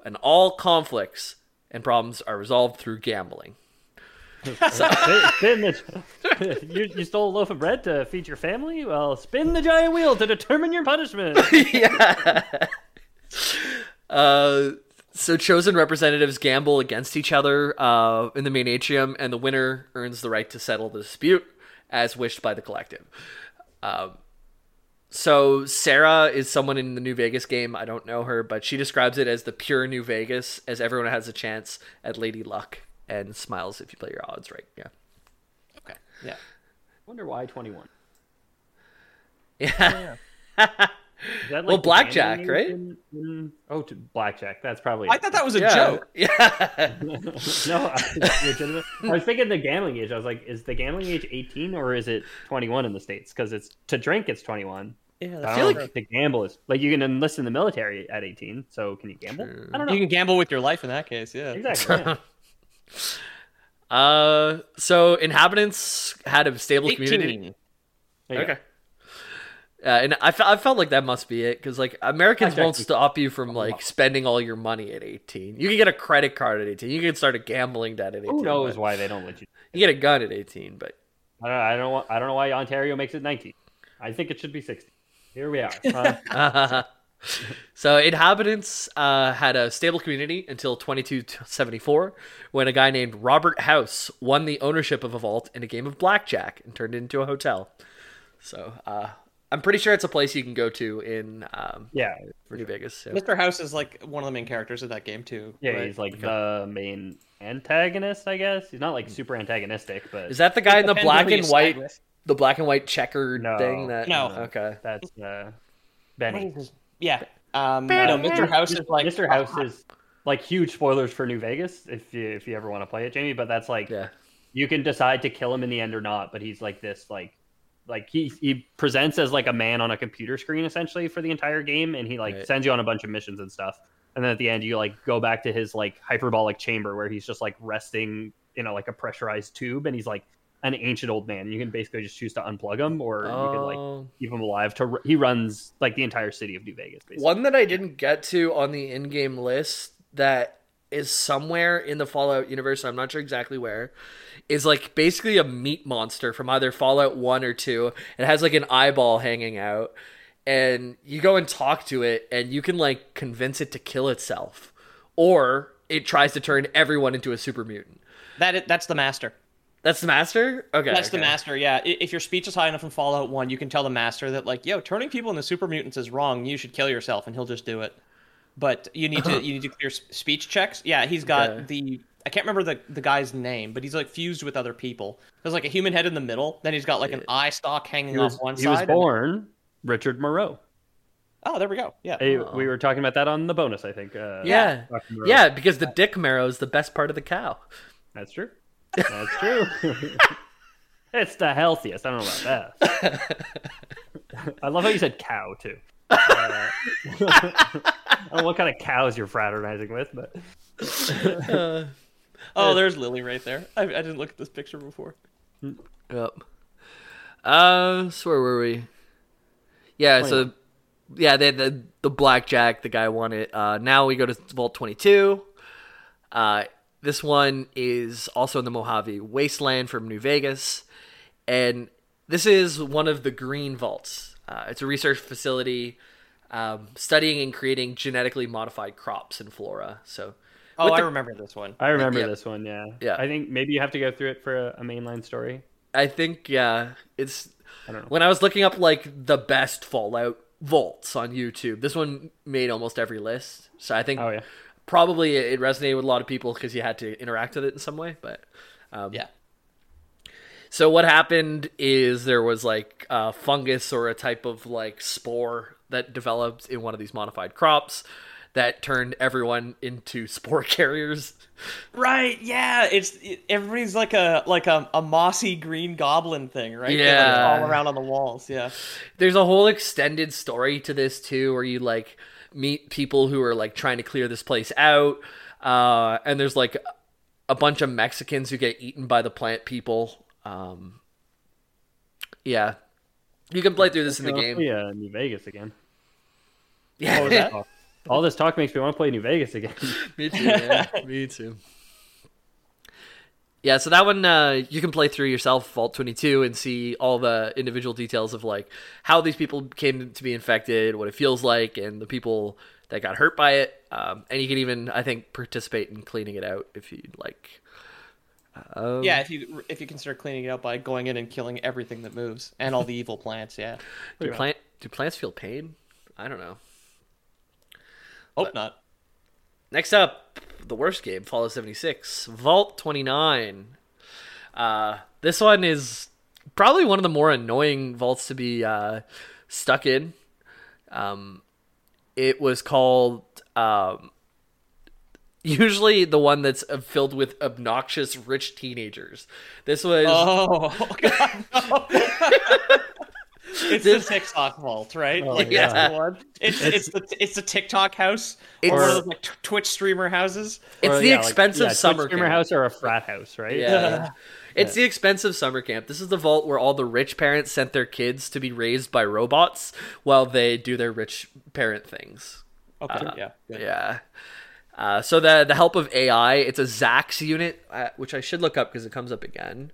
and all conflicts and problems are resolved through gambling. Spin the, you, you stole a loaf of bread to feed your family? Well, spin the giant wheel to determine your punishment. Uh, so chosen representatives gamble against each other uh, in the main atrium, and the winner earns the right to settle the dispute as wished by the collective. Um, so Sarah is someone in the New Vegas game. I don't know her, but she describes it as the pure New Vegas, as everyone has a chance at Lady Luck and smiles if you play your odds right. Yeah. okay. Yeah. wonder why 21. Yeah. Oh, is that Well, blackjack, right? in- in- oh, to blackjack. That's probably. I thought that was a yeah. joke. Yeah. no, I, legitimate. I was thinking the gambling age. I was like, is the gambling age 18 or is it 21 in the states? Because it's to drink, it's 21. Yeah, I I feel feel like to gamble is like you can enlist in the military at 18. So can you gamble? I don't know. you can gamble with your life in that case. Yeah. Exactly. yeah. Uh, so inhabitants had a stable community. 18. There you go. Okay. Yeah, and I, fe- I felt like that must be it because like Americans won't stop you from like spending all your money at 18. You can get a credit card at 18. You can start a gambling debt at 18. Who knows why they don't let you? You get a gun at 18, but I don't, I don't. want- I don't know why Ontario makes it 19. I think it should be 60. Here we are. Uh, so inhabitants uh, had a stable community until 2274 when a guy named Robert House won the ownership of a vault in a game of blackjack and turned it into a hotel. So uh, I'm pretty sure it's a place you can go to in um, yeah, New Vegas. yeah. Mr. House is like one of the main characters of that game too. yeah. right? He's like the main antagonist, I guess. He's not like super antagonistic, but Is that the guy in the black and white, with. the black and white checkered No. thing? That No. Okay. that's uh, Benny. Yeah. Um, no, Mr. House is like Mr. House is like huge spoilers for New Vegas if you if you ever want to play it, Jamie. But that's like Yeah. you can decide to kill him in the end or not. But he's like this like like he he presents as like a man on a computer screen essentially for the entire game, and he like Right. sends you on a bunch of missions and stuff. And then at the end, you like go back to his like hyperbolic chamber where he's just like resting in a like a pressurized tube, and he's like an ancient old man. You can basically just choose to unplug him, or you can like Oh. keep him alive. To he runs like the entire city of New Vegas. Basically. One that I didn't get to on the in-game list that is somewhere in the Fallout universe, I'm not sure exactly where, is like basically a meat monster from either Fallout 1 or 2. It has like an eyeball hanging out and you go and talk to it and you can like convince it to kill itself or it tries to turn everyone into a super mutant. that. i- That's the master. That's the master? Okay. That's the master. Yeah. If your speech is high enough in Fallout One, you can tell the master that like, yo, turning people into super mutants is wrong. You should kill yourself, and he'll just do it. But you need to you need to clear speech checks. Yeah, he's got Okay. the I can't remember the the guy's name, but he's like fused with other people. There's like a human head in the middle. Then he's got like an eye stalk hanging was, off one he side. He was and- born Richard Moreau. Oh, there we go. Yeah. Hey, We were talking about that on the bonus, I think. Uh, Yeah. Yeah, because the dick marrow is the best part of the cow. that's true. That's true. it's the healthiest. I don't know about that. I love how you said cow too. Uh, I don't know what kind of cows you're fraternizing with, but Oh, there's Lily right there. I, I didn't look at this picture before. Yep. Uh, so where were we? Yeah, so yeah, they had the the blackjack. The guy won it. Uh, now we go to Vault Twenty Two. Uh, this one is also in the Mojave Wasteland from New Vegas, and this is one of the green vaults. Uh, it's a research facility um, studying and creating genetically modified crops and flora. So, Oh, with I the- remember this one. I remember Yeah. this one. Yeah. Yeah. I think maybe you have to go through it for a, a mainline story. I think yeah, it's I don't know. when I was looking up like the best Fallout vaults on YouTube. This one made almost every list, so I think Oh yeah. Probably it resonated with a lot of people because you had to interact with it in some way. But um, Yeah. So what happened is there was like a fungus or a type of like spore that developed in one of these modified crops that turned everyone into spore carriers. Right, yeah. It's it, everybody's like a like a, a mossy green goblin thing, right? They, like, Yeah. all around on the walls. Yeah. There's a whole extended story to this too, where you like meet people who are like trying to clear this place out, uh, and there's like a bunch of Mexicans who get eaten by the plant people. Um, yeah, you can play through this in the game. Yeah, New Vegas again. Yeah, All this talk makes me want to play New Vegas again. me too. Man. me too. Yeah, so that one uh, you can play through yourself, Vault Twenty Two, and see all the individual details of like how these people came to be infected, what it feels like, and the people that got hurt by it. Um, and you can even, I think, participate in cleaning it out if you'd like. Um, Yeah, if you if you consider cleaning it up by going in and killing everything that moves and all the evil plants, yeah. do plant do plants feel pain? I don't know. Hope not. Next up, the worst game, Fallout 76, Vault 29. Uh, this one is probably one of the more annoying vaults to be uh, stuck in. Um, it was called um, usually the one that's uh, filled with obnoxious rich teenagers. This was Oh, God, no. It's the TikTok vault, right? Oh, Like, yeah. that's the one. It's it's the it's the TikTok house It's- or one those like t- Twitch streamer houses. it's Or, the yeah, like- expensive yeah, summer Twitch streamer camp. house or a frat house, right? Yeah. It's the expensive summer camp. This is the vault where all the rich parents sent their kids to be raised by robots while they do their rich parent things. Okay, yeah. good. Yeah. Uh, so the the help of AI, it's a Zax unit, uh, which I should look up because it comes up again.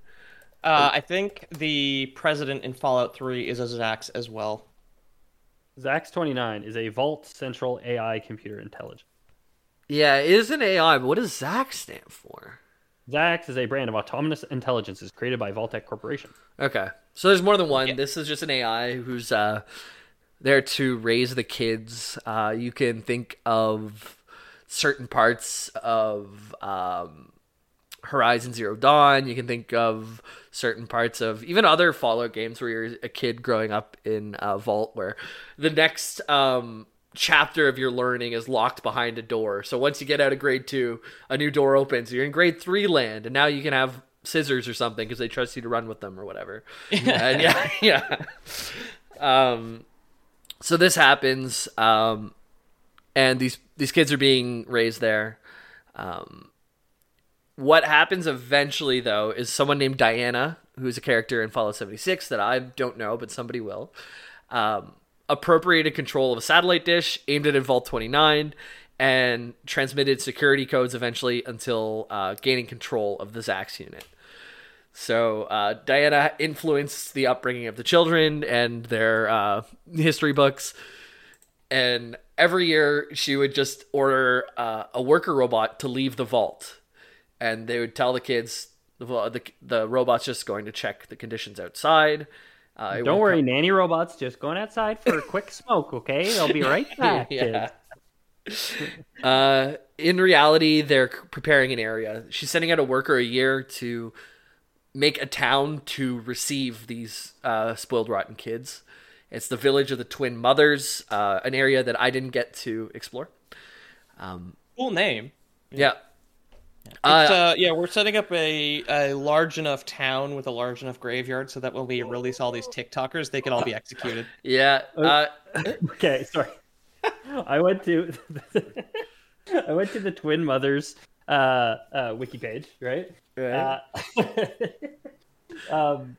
Uh, I think the president in Fallout 3 is a Zax as well. Zax 29 is a Vault Central AI computer intelligence. Yeah, it is an AI, but what does Zax stand for? Zax is a brand of autonomous intelligences created by Vault-Tec Corporation. Okay, so there's more than one. This is just an AI who's uh, there to raise the kids. Uh, you can think of certain parts of um, Horizon Zero Dawn. You can think of certain parts of even other Fallout games where you're a kid growing up in a vault where the next um, chapter of your learning is locked behind a door. So once you get out of grade two, a new door opens. You're in grade three land, and now you can have scissors or something because they trust you to run with them or whatever. and yeah, yeah. Um, so this happens, um, and these these kids are being raised there. Um, what happens eventually, though, is someone named Diana, who's a character in Fallout 76 that I don't know, but somebody will, um, appropriated control of a satellite dish, aimed it at Vault 29, and transmitted security codes eventually until uh, gaining control of the Zax unit. So uh, Diana influenced the upbringing of the children and their uh, history books. And every year she would just order uh, a worker robot to leave the vault, and they would tell the kids the the, the robot's just going to check the conditions outside. Uh, Don't worry, come- nanny robots just going outside for a quick smoke, okay? They'll be right back. Yeah. Uh, in reality, they're preparing an area. She's sending out a worker a year to make a town to receive these uh, spoiled, rotten kids. It's the village of the twin mothers, uh, an area that I didn't get to explore. Cool name. Yeah. It's, Uh, uh, yeah, we're setting up a, a large enough town with a large enough graveyard so that when we release all these TikTokers, they can all be executed. yeah. Uh, Okay, sorry. I went to I went to the twin mothers uh, uh, wiki page, right? Right. Uh, um,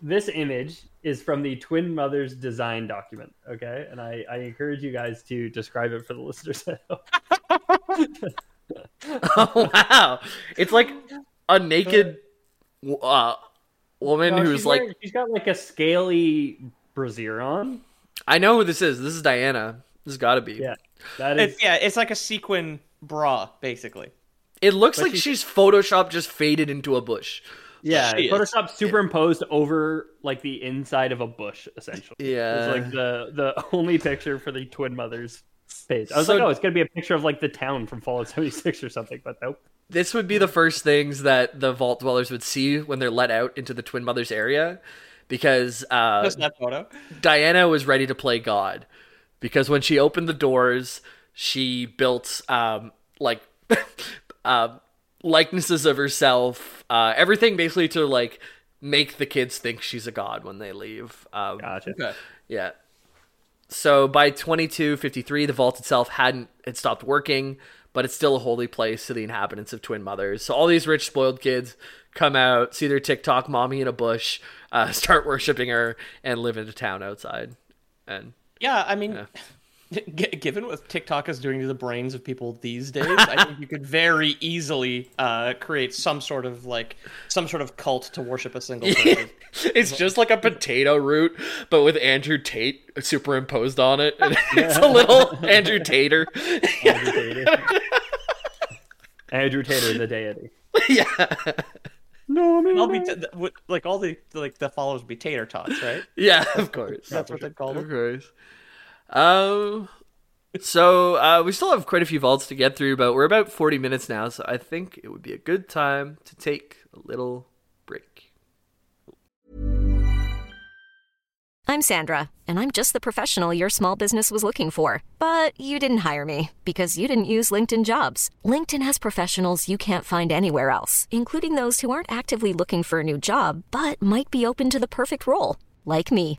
this image is from the Twin Mothers design document. Okay, and I, I encourage you guys to describe it for the listeners. at home. oh wow! It's like a naked uh, woman No, who's she's like, wearing- she's got like a scaly brassiere on. I know who this is. This is Diana. This has got to be. Yeah, that is. It's, yeah, it's like a sequin bra, basically. It looks But like she- she's Photoshop just faded into a bush. Yeah, She is. Photoshop superimposed over like the inside of a bush, essentially. Yeah. it's like the the only picture for the twin mothers page. I was So- like, oh, it's gonna be a picture of like the town from Fallout 76 or something, but nope. This would be the first things that the vault dwellers would see when they're let out into the Twin Mothers area, because uh, that photo. Diana was ready to play God, because when she opened the doors, she built um, like uh, likenesses of herself, uh, everything basically to like make the kids think she's a god when they leave. Um, Gotcha. Okay. Yeah. So by 2253, the vault itself hadn't had stopped working, but it's still a holy place to the inhabitants of Twin Mothers. So all these rich, spoiled kids come out, see their TikTok mommy in a bush, uh, start worshiping her, and live in a town outside. And Yeah, I mean, g- given what TikTok is doing to the brains of people these days, I think you could very easily uh, create some sort of like some sort of cult to worship a single person. it's just like a potato root, but with Andrew Tate superimposed on it. And it's a little Andrew Tater. Andrew Tater. Andrew Tater, the deity. yeah. No, man. I'll be t- th- like all the like the followers would be tater tots, right? Yeah, of course. That's what they call Of them. course. Um, so uh, we still have quite a few vaults to get through, but we're about 40 minutes now, so I think it would be a good time to take a little break. I'm Sandra, and I'm just the professional your small business was looking for. But you didn't hire me because you didn't use LinkedIn jobs. LinkedIn has professionals you can't find anywhere else, including those who aren't actively looking for a new job but might be open to the perfect role, like me.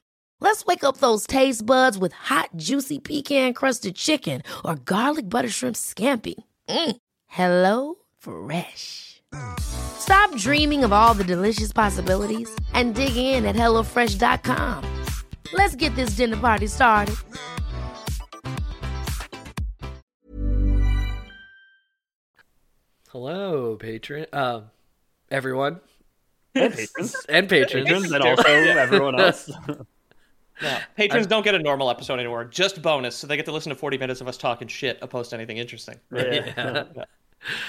Let's wake up those taste buds with hot, juicy pecan-crusted chicken or garlic butter shrimp scampi. Mm. Hello Fresh. Stop dreaming of all the delicious possibilities and dig in at HelloFresh.com. Let's get this dinner party started. Hello, patron. Um, everyone. And patrons. And patrons. Patrons and also everyone else. No, patrons don't get a normal episode anymore. Just bonus, so they get to listen to 40 minutes of us talking shit opposed to anything interesting. Yeah.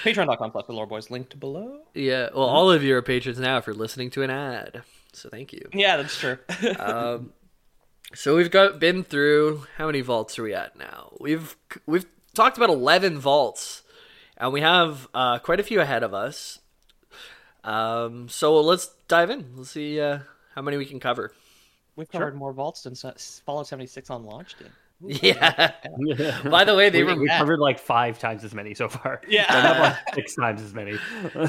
Patreon.com slash the lore boys linked below. Yeah, well, all of you are patrons now if you're listening to an ad. So thank you. Yeah, that's true. Um, so we've got been through how many vaults are we at now? We've we've talked about eleven vaults, and we have uh, quite a few ahead of us. Um, so let's dive in. Let's see uh, how many we can cover. We've covered more vaults than S- Fallout 76 on launch did. Yeah. By the way, they we, were we covered like five times as many so far. Yeah. So like six times as many.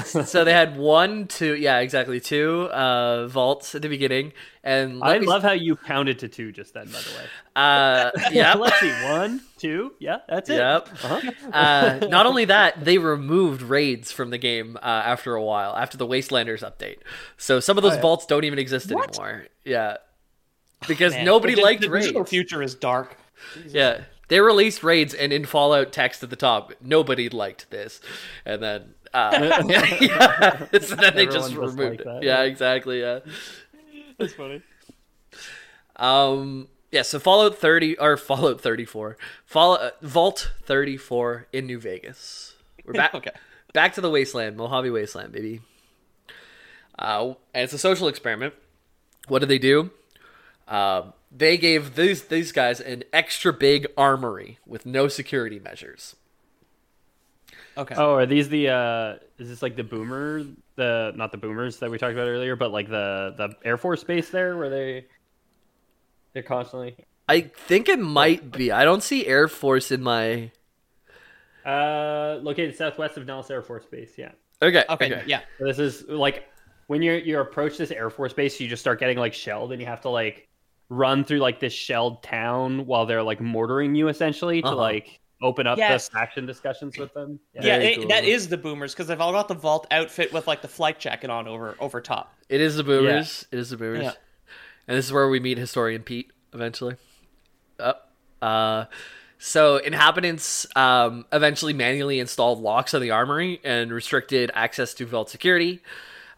so they had one, two, yeah, exactly two uh, vaults at the beginning, and I let me- love how you counted to two just then. By the way. Uh, yeah, Let's see. One, two. Yeah, that's it. Yep. Uh-huh. uh, not only that, they removed raids from the game uh, after a while, after the Wastelanders update. So some of those vaults don't even exist anymore. Yeah, because Man, nobody the- liked the digital raids. future is dark. Yeah, they released raids, and in Fallout text at the top, nobody liked this, and then. Uh, yeah, so then they just Everyone just removed liked it. that, Yeah, yeah. exactly. Yeah. That's funny. Um. Yeah. So Fallout 30 or Fallout 34, Fallout uh, Vault 34 in New Vegas. We're back. Okay. Back to the wasteland, Mojave Wasteland, baby. Uh, and it's a social experiment. What did they do? Um, they gave these these guys an extra big armory with no security measures. Okay. Oh, are these the? uh Is this like the boomer? The not the boomers that we talked about earlier, but like the the Air Force base there, where they they're constantly I think it might be. I don't see Air Force in my. uh located southwest of Nellis Air Force Base. Yeah. Okay. Okay. Yeah. So this is like when you you approach this Air Force base, you just start getting like shelled, and you have to like run through like this shelled town while they're like mortaring you essentially to Uh-huh. like open up Yes. the faction discussions with them. Yeah, Very it- cool. that is the boomers because they've all got the vault outfit with like the flight jacket on over over top. It is the boomers. It is the boomers. Yeah. And this is where we meet historian Pete eventually. Up. Uh, so inhabitants um, eventually manually installed locks on the armory and restricted access to vault security.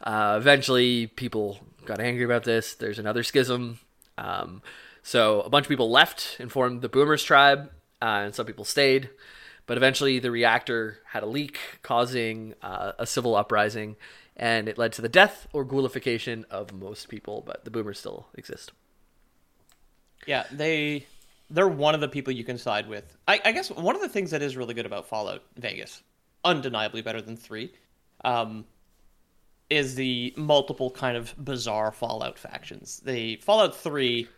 Uh, eventually, people got angry about this. There's another schism. Um, so a bunch of people left and formed the Boomers tribe, uh, and some people stayed. But eventually, the reactor had a leak, causing uh, a civil uprising, and it led to the death or ghoulification of most people. But the Boomers still exist. Yeah, they they're one of the people you can side with. I, I guess one of the things that is really good about Fallout Vegas, undeniably better than three, um, is the multiple kind of bizarre Fallout factions. The Fallout three,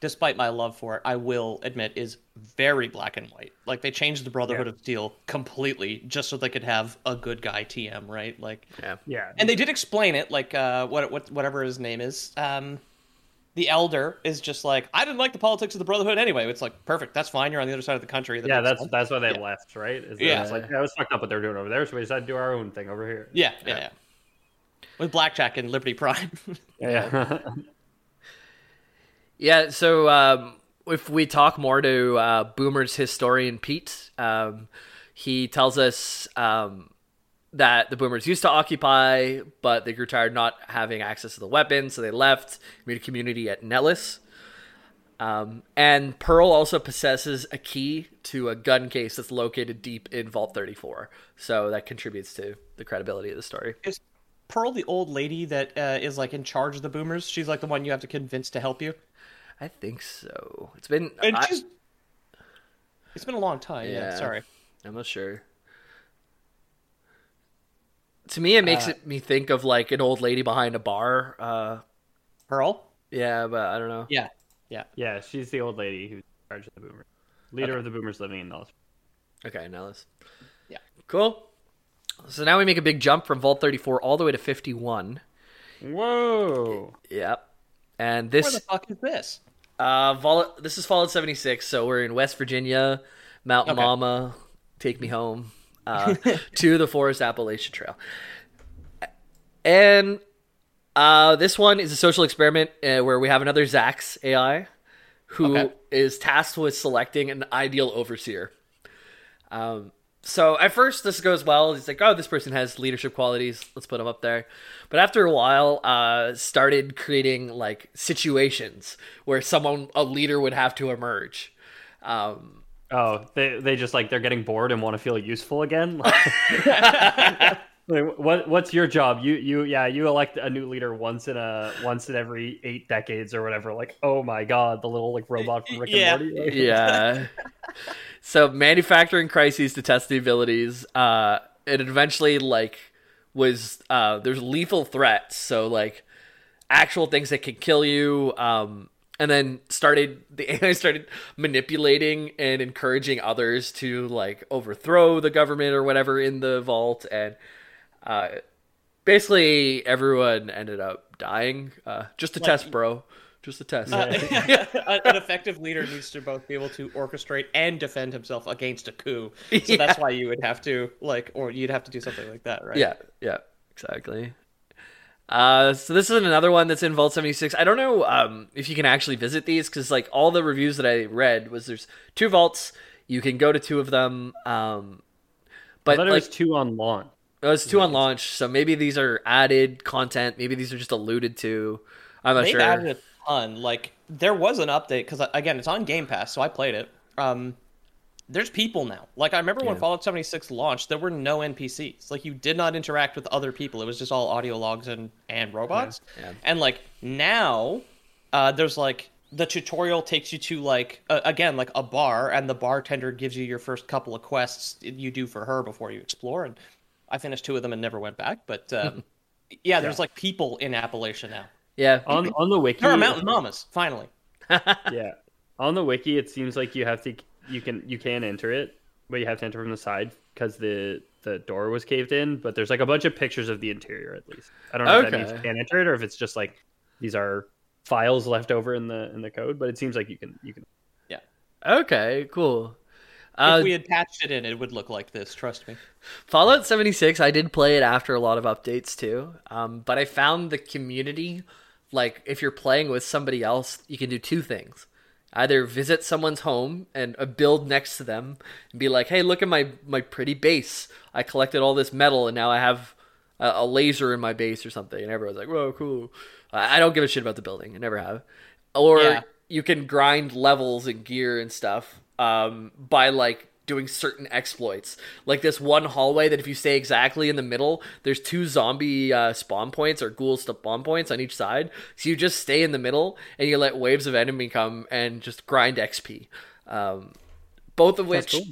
despite my love for it, I will admit is very black and white. Like they changed the Brotherhood of Steel completely just so they could have a good guy TM, right? Like Yeah. Yeah. and they did explain it, like uh, what what whatever his name is. Um, the elder is just like, I didn't like the politics of the Brotherhood anyway. It's like perfect, that's fine. You're on the other side of the country. That yeah, that's sense. that's why they Yeah. left, right? Is that Yeah. it's like that was fucked up what they're doing over there, so we decided to do our own thing over here. yeah, yeah, yeah. With Blackjack and Liberty Prime. Yeah. Yeah, so um, if we talk more to uh, Boomer's historian Pete, um, he tells us um, that the Boomers used to occupy, but they grew tired not having access to the weapons, so they left, made a community at Nellis. Um, and Pearl also possesses a key to a gun case that's located deep in Vault 34, so that contributes to the credibility of the story. is Pearl the old lady that uh, is like in charge of the Boomers? She's like the one you have to convince to help you. I think so. It's been. And I, she's. It's been a long time. Yeah. Yeah. sorry. I'm not sure. To me, it makes Uh, it me think of like an old lady behind a bar. Uh, Pearl. yeah, but I don't know. Yeah. Yeah. yeah, she's the old lady who's in charge of the boomers. Leader of the boomers living in Nellis. Okay, Nellis. Yeah. Cool. So now we make a big jump from Vault 34 all the way to 51. Whoa. Yep. And Where this the fuck is this? uh Vol- this is Fallout 76, so we're in West Virginia, Mount Okay. Mama, take me home, uh, to the Forest Appalachian Trail. And uh, this one is a social experiment uh, where we have another Zax AI who is Okay. tasked with selecting an ideal overseer. Um, so at first this goes well. He's like, oh, this person has leadership qualities. Let's put them up there. But after a while, uh, started creating like situations where someone, a leader, would have to emerge. Um, Oh, they they just like they're getting bored and want to feel useful again. What what's your job? You you yeah you elect a new leader once in a once in every eight decades or whatever. Like oh my god, the little like robot from Rick Yeah. and Morty. Yeah. so manufacturing crises to test the abilities. Uh, it eventually like was uh, there's lethal threats. So like actual things that can kill you. Um, and then started the AI started manipulating and encouraging others to like overthrow the government or whatever in the vault and uh, basically everyone ended up dying uh, just a test bro just a test An an effective leader needs to both be able to orchestrate and defend himself against a coup. So that's why you would have to like, or you'd have to do something like that, right? Yeah, yeah, exactly. Uh, so this is another one that's in Vault 76. I don't know um, if you can actually visit these because like all the reviews that I read was there's two vaults. You can go to two of them. Um, but thought it like was two on launch. It was two on launch, so maybe these are added content. Maybe these are just alluded to. I'm not They've sure. added a ton. Like there was an update because again, it's on Game Pass, so I played it. Um, there's people now. Like I remember when Fallout 76 launched, there were no NPCs. Like you did not interact with other people. It was just all audio logs and and robots. Yeah. And like now, uh, there's like the tutorial takes you to like uh, again like a bar, and the bartender gives you your first couple of quests you do for her before you explore. And I finished two of them and never went back. But um, yeah, there's like people in Appalachia now. Yeah. On on the wiki, There are mountain mamas finally. yeah, on the wiki, it seems like you have to you can you can enter it, but you have to enter from the side because the the door was caved in. But there's like a bunch of pictures of the interior at least. I don't know if that means you Okay. can enter it or if it's just like these are files left over in the in the code. But it seems like you can you can. Yeah. Okay, cool. Uh, if we had patched it in, it would look like this. Trust me. Fallout 76, I did play it after a lot of updates too. Um, but I found the community, like, if you're playing with somebody else, you can do two things. Either visit someone's home and uh, build next to them and be like, hey, look at my, my pretty base. I collected all this metal and now I have a, a laser in my base or something. And everyone's like, whoa, cool. I I don't give a shit about the building. I never have. Or Yeah. you can grind levels and gear and stuff um, by like doing certain exploits. Like this one hallway that if you stay exactly in the middle, there's two zombie uh, spawn points or ghoul spawn points on each side. So you just stay in the middle and you let waves of enemy come and just grind XP. Um, both of which cool.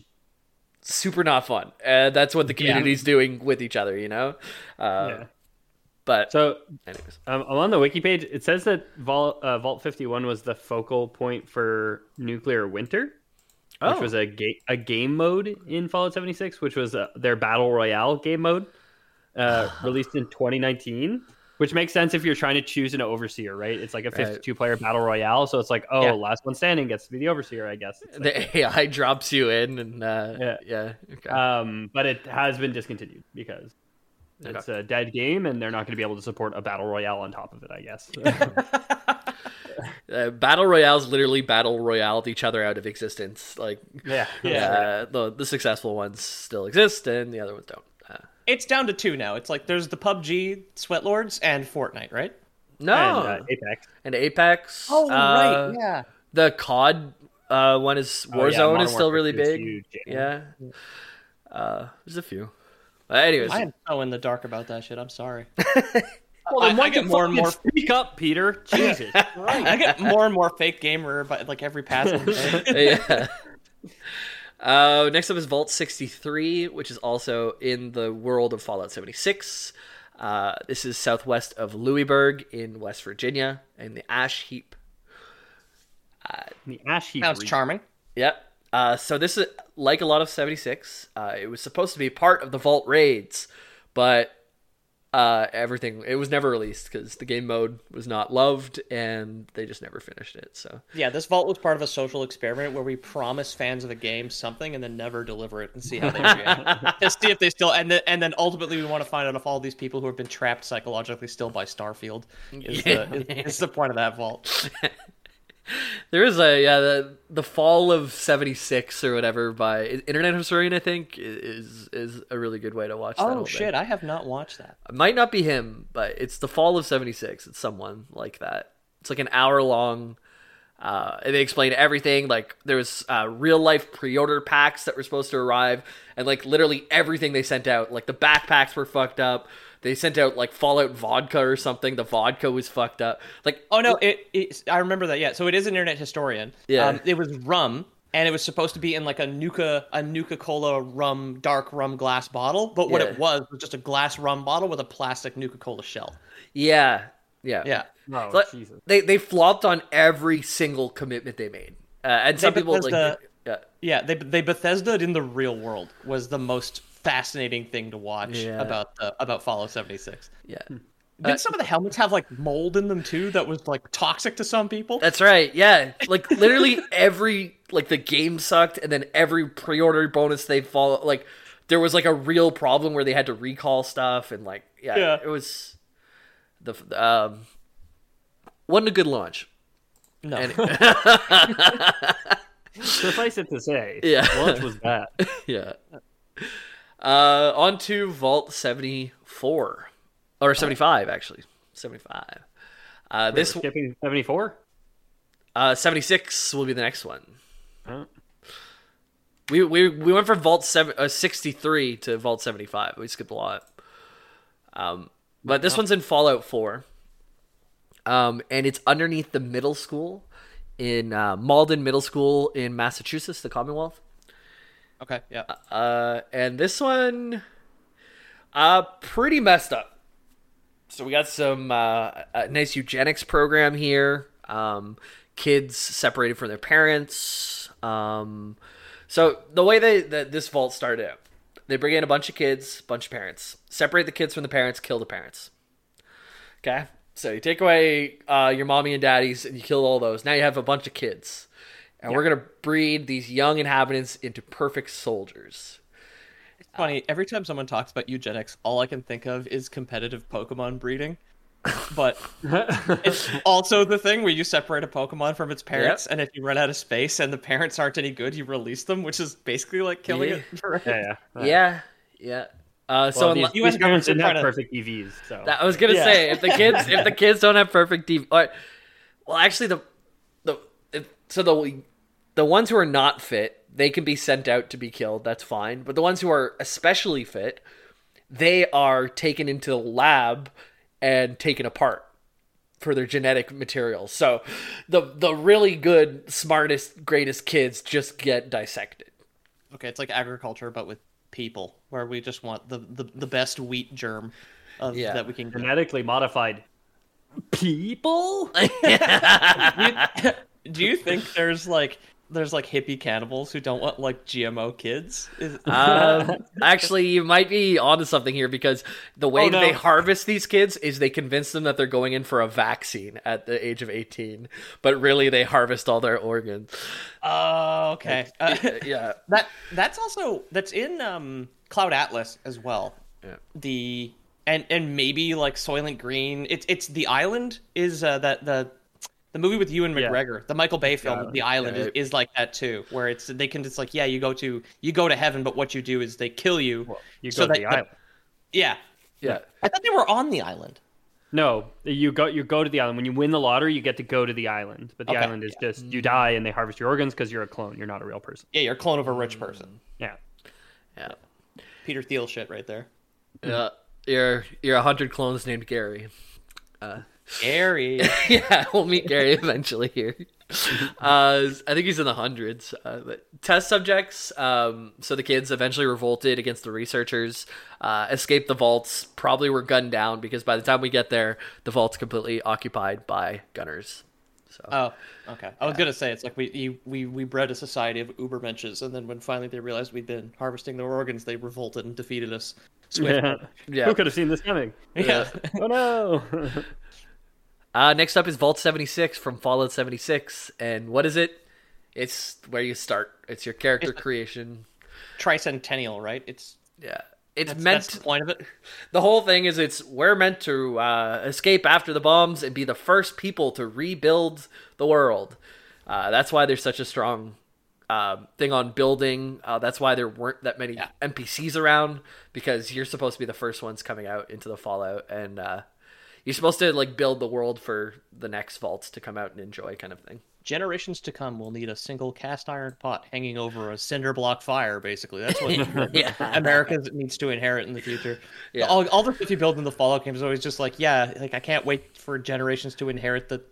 super not fun. Uh, that's what the community's doing with each other, you know. Uh, Yeah. But So anyways, um, I'm on the wiki page. It says that Vault uh, Vault 51 was the focal point for Nuclear Winter. Which Oh. was a ga- a game mode in Fallout 76, which was uh, their battle royale game mode, uh, released in 2019. Which makes sense if you're trying to choose an overseer, right? It's like a 52 player battle royale, so it's like, oh, Yeah. last one standing gets to be the overseer, I guess. It's like- the AI drops you in, and uh, yeah, Yeah. Okay. um, but it has been discontinued because it's a dead game, and they're not going to be able to support a battle royale on top of it, I guess. Uh, battle royales literally battle royale each other out of existence. Like, yeah, uh, the the successful ones still exist, and the other ones don't. Uh, It's down to two now. It's like there's the PUBG Sweatlords and Fortnite, right? no, And uh, Apex. and Apex. Oh, uh, yeah. The COD uh, one is Oh, yeah, Warzone is still Warfare really big. huge, yeah. Uh, there's a few. Uh, anyways, I am so in the dark about that shit. I'm sorry. Well, I- then why I get more and more- Speak up, Peter. Jesus. right. I get more and more fake gamer, but like every passing day. yeah. Uh, next up is Vault 63, which is also in the world of Fallout 76. Uh, this is southwest of Lewisburg in West Virginia, in the Ash Heap. the ash heap. Sounds region. charming. Yep. Uh, so this is like a lot of 76. Uh, it was supposed to be part of the Vault raids, but uh, everything it was never released because the game mode was not loved, and they just never finished it. So Yeah, this vault was part of a social experiment where we promise fans of the game something and then never deliver it and see how they react. to see if they still and then, and then ultimately we want to find out if all these people who have been trapped psychologically still by Starfield is, the, is, is the point of that vault. There is a yeah the the fall of '76 or whatever by Internet Historian I think is is a really good way to watch. that Oh shit, thing. I have not watched that. It might not be him, but it's the fall of '76. It's someone like that. It's like an hour long. Uh, and they explain everything. Like there was uh, real life pre-order packs that were supposed to arrive, and like literally everything they sent out. Like the backpacks were fucked up. They sent out like Fallout vodka or something. The vodka was fucked up. Like Oh no, it, it I remember that. Yeah, so it is an internet historian. Yeah. um, it was rum, and it was supposed to be in like a Nuka a Nuka Cola rum dark rum glass bottle. But what Yeah. it was was just a glass rum bottle with a plastic Nuka Cola shell. yeah, yeah, Yeah, Oh, But Jesus. they they flopped on every single commitment they made, uh, and some They- people because like the- yeah, yeah. They they Bethesda in the real world was the most fascinating thing to watch Yeah. about the, about Fallout seventy six. yeah. Did some of the helmets have like mold in them too that was like toxic to some people? That's right. Yeah, like literally every like the game sucked, and then every pre-order bonus they follow like there was like a real problem where they had to recall stuff, and like yeah, Yeah. it was the um wasn't a good launch. no. Suffice it to say, Yeah. launch was bad. yeah. Uh, on to Vault seventy four or seventy five actually seventy five. Uh, this We're skipping 74. uh seventy six will be the next one. Huh? We we we went from Vault seven uh, sixty three to Vault seventy five. We skipped a lot. Um, but this one's in Fallout four. Um, and it's underneath the middle school in uh, Malden Middle School in Massachusetts, the Commonwealth. Okay, yeah. Uh, and this one, uh, pretty messed up. So we got some uh, nice eugenics program here. Um, kids separated from their parents. Um, so the way they that this vault started out, they bring in a bunch of kids, bunch of parents, separate the kids from the parents, kill the parents. Okay, so you take away uh, your mommy and daddies, and you kill all those. Now you have a bunch of kids, and we're gonna breed these young inhabitants into perfect soldiers. It's funny, every time someone talks about eugenics, all I can think of is competitive Pokemon breeding. But it's also the thing where you separate a Pokemon from its parents, and if you run out of space and the parents aren't any good, you release them, which is basically like killing Yeah. it. For... Yeah, yeah. Yeah, yeah. Uh, so Well, unli- these, US these governments didn't have government's perfect EVs, so I was gonna Yeah. say if the kids if the kids don't have perfect D, or, well, actually the the if, so the the ones who are not fit they can be sent out to be killed. That's fine. But the ones who are especially fit, they are taken into the lab and taken apart for their genetic materials. So the the really good, smartest, greatest kids just get dissected. Okay, it's like agriculture, but with people, where we just want the the, the best wheat germ of, Yeah. that we can get. genetically modified people. Do you think there's like there's like hippie cannibals who don't want like GMO kids? Is, Um, actually, you might be onto something here because the way Oh, that no. they harvest these kids is they convince them that they're going in for a vaccine at the age of 18, but really they harvest all their organs. oh, okay. Uh, Yeah. that that's also that's in um Cloud Atlas as well. Yeah. The and and maybe like Soylent Green. It's it's the island is uh, that the the movie with Ewan Yeah. McGregor, the Michael Bay film, The Island, is, is like that too, where it's they can just like yeah, you go to you go to heaven, but what you do is they kill you. You so go to that- the island. Yeah, Yeah. I thought they were on the island. No, you go you go to the island. When you win the lottery, you get to go to the island. But the Okay, island is just you die and they harvest your organs because you're a clone. You're not a real person. Yeah, you're a clone of a rich person. Mm-hmm. Yeah. Yeah. Peter Thiel shit right there. Yeah. You're you're a hundred clones named Gary. Uh, Gary. yeah, we'll meet Gary eventually here. Uh, I think he's in the hundreds. Uh, but test subjects. Um, so the kids eventually revolted against the researchers, uh, escaped the vaults. Probably were gunned down because by the time we get there, the vault's completely occupied by gunners. So Oh, okay. I was gonna say it's like we you, we we bred a society of ubermenches, and then when finally they realized we'd been harvesting their organs, they revolted and defeated us. Swiftly. Yeah. Yeah. Who could have seen this coming? Yeah. oh no. uh, next up is Vault seventy six from Fallout seventy six, and what is it? It's where you start. It's your character creation. Tricentennial, right? It's Yeah, it's that's, meant. that's the point of it. the whole thing is it's we're meant to uh, escape after the bombs and be the first people to rebuild the world. Uh, that's why there's such a strong uh, thing on building. Uh, that's why there weren't that many NPCs around because you're supposed to be the first ones coming out into the Fallout, and uh, you're supposed to like build the world for the next vaults to come out and enjoy, kind of thing. Generations to come will need a single cast iron pot hanging over a cinder block fire. Basically, that's what Yeah. America needs to inherit in the future. Yeah. All, all the stuff you build in the Fallout games is always just like, yeah, like I can't wait for generations to inherit the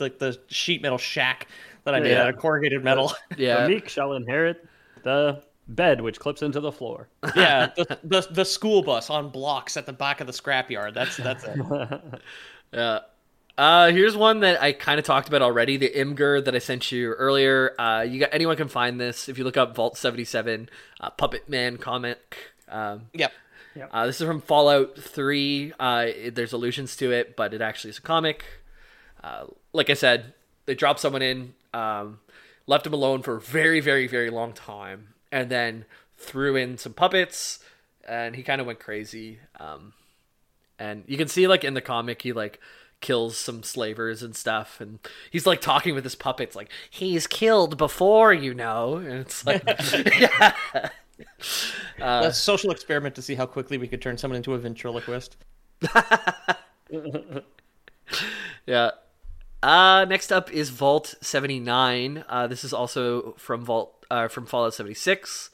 like the sheet metal shack that I made Yeah. out of corrugated metal. Yeah, The meek shall inherit the bed which clips into the floor. yeah, the, the the school bus on blocks at the back of the scrapyard. That's that's it. Yeah. Uh, here's one that I kind of talked about already. The Imgur that I sent you earlier. Uh, you got anyone can find this if you look up Vault 77 uh, Puppet Man comic. Um, Yep. uh, this is from Fallout 3. Uh, it- there's allusions to it, but it actually is a comic. Uh, like I said, they dropped someone in, um, left him alone for a very, very, very long time, and then threw in some puppets, and he kind of went crazy. Um, and you can see like in the comic he like kills some slavers and stuff and he's like talking with his puppets like he's killed before you know and it's like yeah a social experiment to see how quickly we could turn someone into a ventriloquist. yeah uh next up is vault 79 uh this is also from vault uh from fallout 76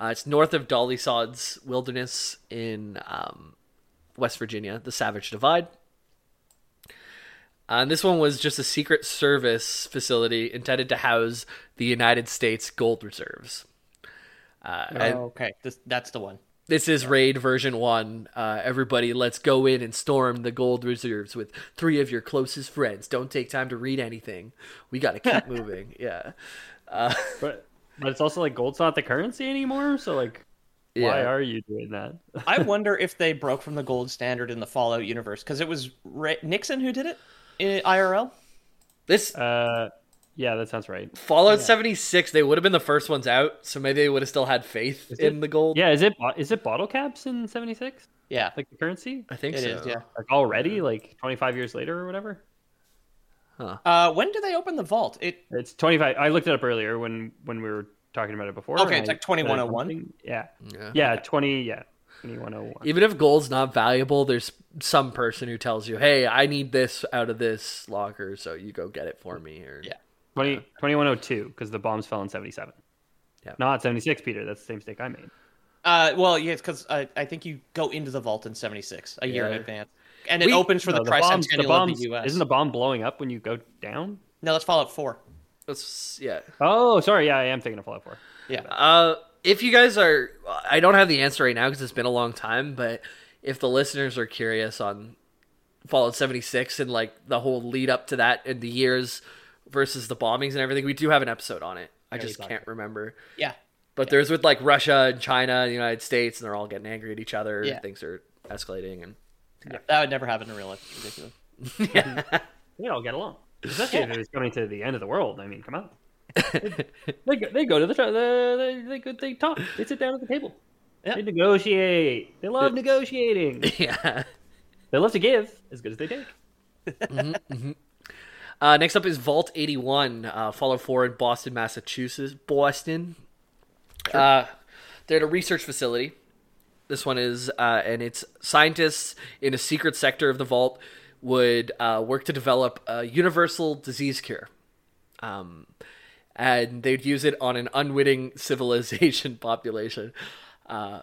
uh, it's north of Dolly Sods Wilderness in um west virginia the savage divide Uh, and this one was just a Secret Service facility intended to house the United States gold reserves. Uh, Oh, okay, this, that's the one. This is raid version one. Uh, everybody, let's go in and storm the gold reserves with three of your closest friends. Don't take time to read anything. We got to keep moving. Yeah. But but it's also like gold's not the currency anymore. So like, why Yeah. are you doing that? I wonder if they broke from the gold standard in the Fallout universe because it was Ra- Nixon who did it in IRL. This Uh, yeah, that sounds right. Fallout 76, they would have been the first ones out, so maybe they would have still had faith in the gold. Yeah, is it bo- is it bottle caps in '76? Yeah, Like the currency? I think it so. is. Yeah. Like already, like 25 years later or whatever. Uh, when do they open the vault? It It's 25. I looked it up earlier when when we were talking about it before. Okay, it's I like 2101? said something. Yeah. Yeah. Yeah, 20. Yeah, 2101. Even if gold's not valuable, there's some person who tells you, "Hey, I need this out of this locker, so you go get it for me." Or Yeah. 20, 2102 because the bombs fell in 77. Yeah. Not 76, Peter. That's the same mistake I made. Uh, well, yeah, it's because I, I think you go into the vault in '76, a year in advance, and it We- opens for No, the, bombs, tricentennial the bombs, of the U.S. Isn't the bomb blowing up when you go down? No, that's Fallout 4. That's- yeah. Oh, sorry. Yeah, I am thinking of Fallout 4. Yeah. Uh, if you guys are, I don't have the answer right now because it's been a long time. But if the listeners are curious on Fallout 76 and like the whole lead up to that and the years versus the bombings and everything, we do have an episode on it. I just can't remember. Yeah. But there's with like Russia and China and the United States, and they're all getting angry at each other. Yeah. And things are escalating, and That would never happen in real life. It's ridiculous. We all get along. Especially if it's coming to the end of the world. I mean, come on. they, go, they go to the, the they, they they talk. They sit down at the table. Yeah. They negotiate. They love negotiating. yeah. They love to give as good as they take. Mm-hmm, mm-hmm. Uh, next up is Vault 81, uh, Fallout 4 in Boston, Massachusetts. Boston. Uh, they're at a research facility. This one is, uh, and it's scientists in a secret sector of the vault would uh, work to develop a universal disease cure. Um, and they'd use it on an unwitting civilization population. Uh,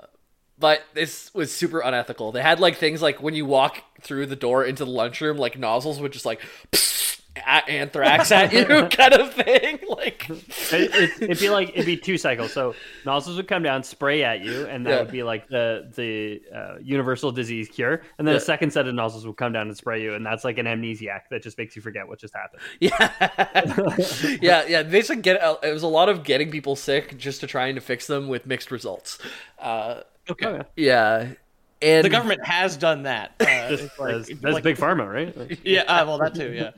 but this was super unethical. They had like things like when you walk through the door into the lunchroom, like nozzles would just like a- anthrax at you, kind of thing. Like, It, it, it'd be like it'd be two cycles. So nozzles would come down, spray at you, and that Yeah. would be like the the uh, universal disease cure. And then Yeah. a second set of nozzles would come down and spray you, and that's like an amnesiac that just makes you forget what just happened. yeah, yeah, yeah. They should get. It was a lot of getting people sick just to trying to fix them with mixed results. Uh. Okay. yeah, and The government has done that. Uh, it's like- That's, that's like- big pharma, right? Yeah, uh, well, that too, yeah.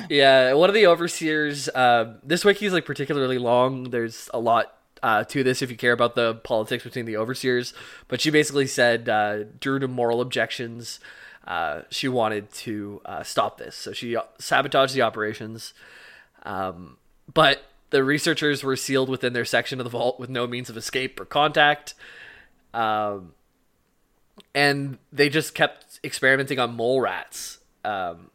Yeah, one of the overseers. Uh, this wiki is like particularly long. There's a lot uh, to this if you care about the politics between the overseers. But she basically said, uh, due to moral objections, uh, she wanted to uh, stop this. So she sabotaged the operations. Um, but the researchers were sealed within their section of the vault with no means of escape or contact. Um, and they just kept experimenting on mole rats. Um,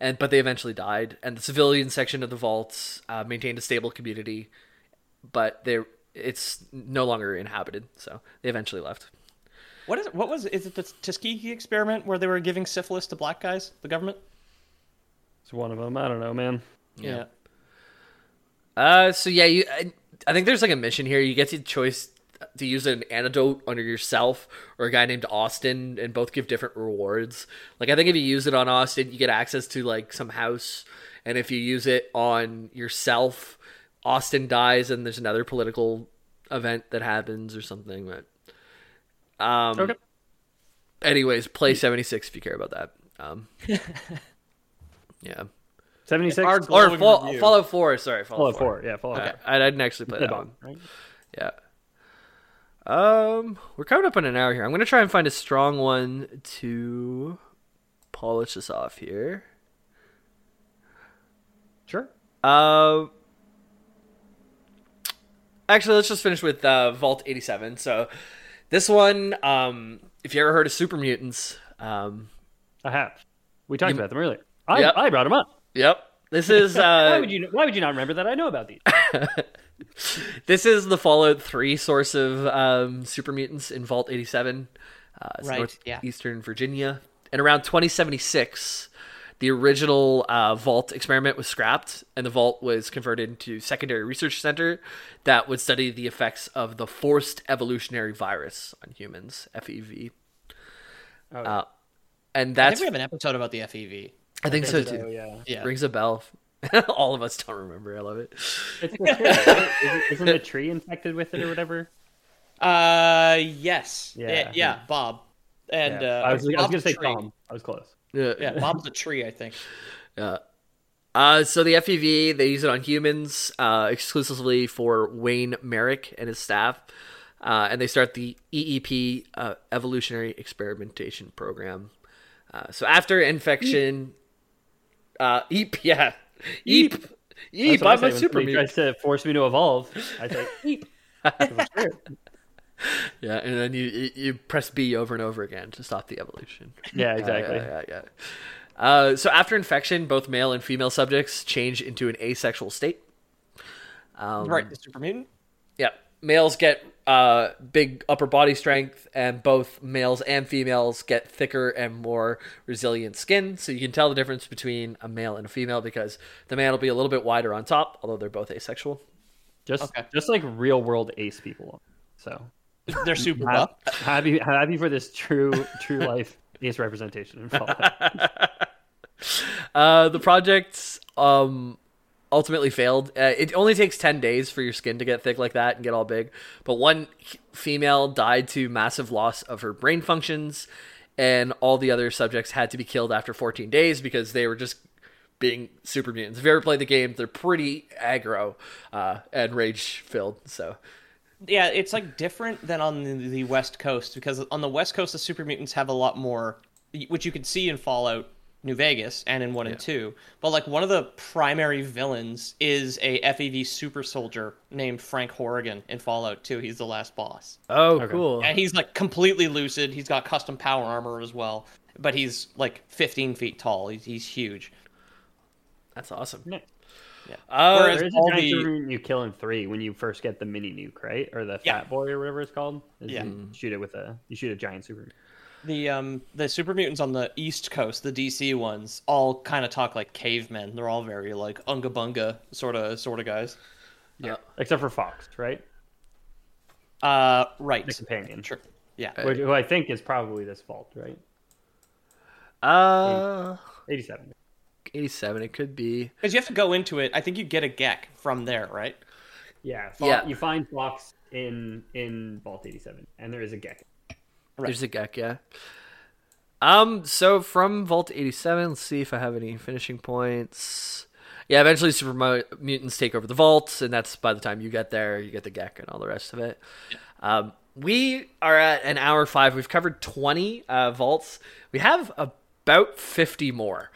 and but they eventually died. And the civilian section of the vaults uh, maintained a stable community, but they it's no longer inhabited. So they eventually left. What is what was is it the Tuskegee experiment where they were giving syphilis to black guys? The government? It's one of them. I don't know, man. Yeah. Uh, so yeah, you. I, I think there's like a mission here. You get the choice to use an antidote under yourself or a guy named Austin, and both give different rewards. Like I think if you use it on Austin, you get access to like some house, and if you use it on yourself, Austin dies, and there's another political event that happens or something. But um, Okay. anyways, play seventy six if you care about that. Um, yeah. 76? Our Or glowing fall, review. Fallout Four. Sorry, Fallout Fallout 4. Yeah, Fallout Okay. 4. I, I didn't actually play that one. right? Yeah. Um, we're coming up on an hour here. I'm gonna try and find a strong one to polish this off here. Sure. Uh, actually, let's just finish with uh, Vault 87. So, this one, um, if you ever heard of Super Mutants, um, I have. We talked about them earlier. I, Yep. I brought them up. yep, this is Why uh, would you? Why would you not remember that? I know about these. this is the Fallout 3 source of um, Super Mutants in Vault 87. Uh, it's Right, yeah. northeastern Virginia. And around 2076, the original uh, Vault experiment was scrapped, and the Vault was converted into secondary research center that would study the effects of the forced evolutionary virus on humans, FEV. Uh, and I think we have an episode about the FEV. I think so So, too. yeah. Yeah. Rings a bell. All of us don't remember. I love it. It's the tree, right? Isn't- Isn't the tree infected with it or whatever? Uh, yes. Yeah. Yeah, yeah, Bob. And Yeah. uh, I was, I was gonna say tree. Tom. I was close. Yeah. Yeah, Bob's a tree, I think. Yeah. Uh, so the FEV they use it on humans uh, exclusively for Wayne Merrick and his staff, uh, and they start the EEP uh, Evolutionary Experimentation Program. Uh, so after infection, uh, EEP, yeah, EEP, That's EEP, what I I'm a super somebody mutant. tries to force me to evolve. I say, "Eep." Yeah, and then you you- you press B over and over again to stop the evolution. yeah, Yeah, exactly. Yeah, yeah, yeah. Uh, so after infection, both male and female subjects change into an asexual state. Um, right, the super mutant. Yeah, males get uh, big upper body strength, and both males and females get thicker and more resilient skin. So you can tell the difference between a male and a female because the male will be a little bit wider on top, although they're both asexual. Just, Okay. just like real world ace people. So They're super ha- buff. happy, happy for this true, true life ace representation in Fallout. Uh, the project's um, ultimately failed. Uh, it only takes 10 days for your skin to get thick like that and get all big. But one female died to massive loss of her brain functions, and all the other subjects had to be killed after 14 days because they were just being super mutants. If you ever played the game, they're pretty aggro uh, and rage filled. So, Yeah, it's like different than on the, the West Coast because on the West Coast the super mutants have a lot more, which you can see in Fallout New Vegas and in one and two. But like one of the primary villains is a FEV super soldier named Frank Horrigan in Fallout 2. He's the last boss. oh, cool. And he's like completely lucid. He's got custom power armor as well. But he's like 15 feet tall. He's, he's huge. That's awesome. Yeah. Yeah. Uh, Whereas There's a all the- you kill in three when you first get the mini nuke, right? Or the Yeah. fat boy or whatever it's called. Is Yeah. You shoot it with a you shoot a giant super. Mutant. The um the super mutants on the East Coast, the DC ones, all kind of talk like cavemen. They're all very like unga bunga sort of sort of guys. yeah. Except for Fox, right? Uh, right. The companion. Sure. Yeah. Which, who I think is probably this fault, right? Uh, 87. 87, it could be. Because you have to go into it. I think you get a GECK from there, right? Yeah, Fo- Yeah. You find Fox in in Vault 87, and there is a GECK. There's a GECK, yeah. Um, so from Vault 87, let's see if I have any finishing points. Yeah, eventually super mutants take over the vault, and that's by the time you get there, you get the GECK and all the rest of it. Um, we are at an hour five. We've covered 20 uh, vaults. We have about 50 more.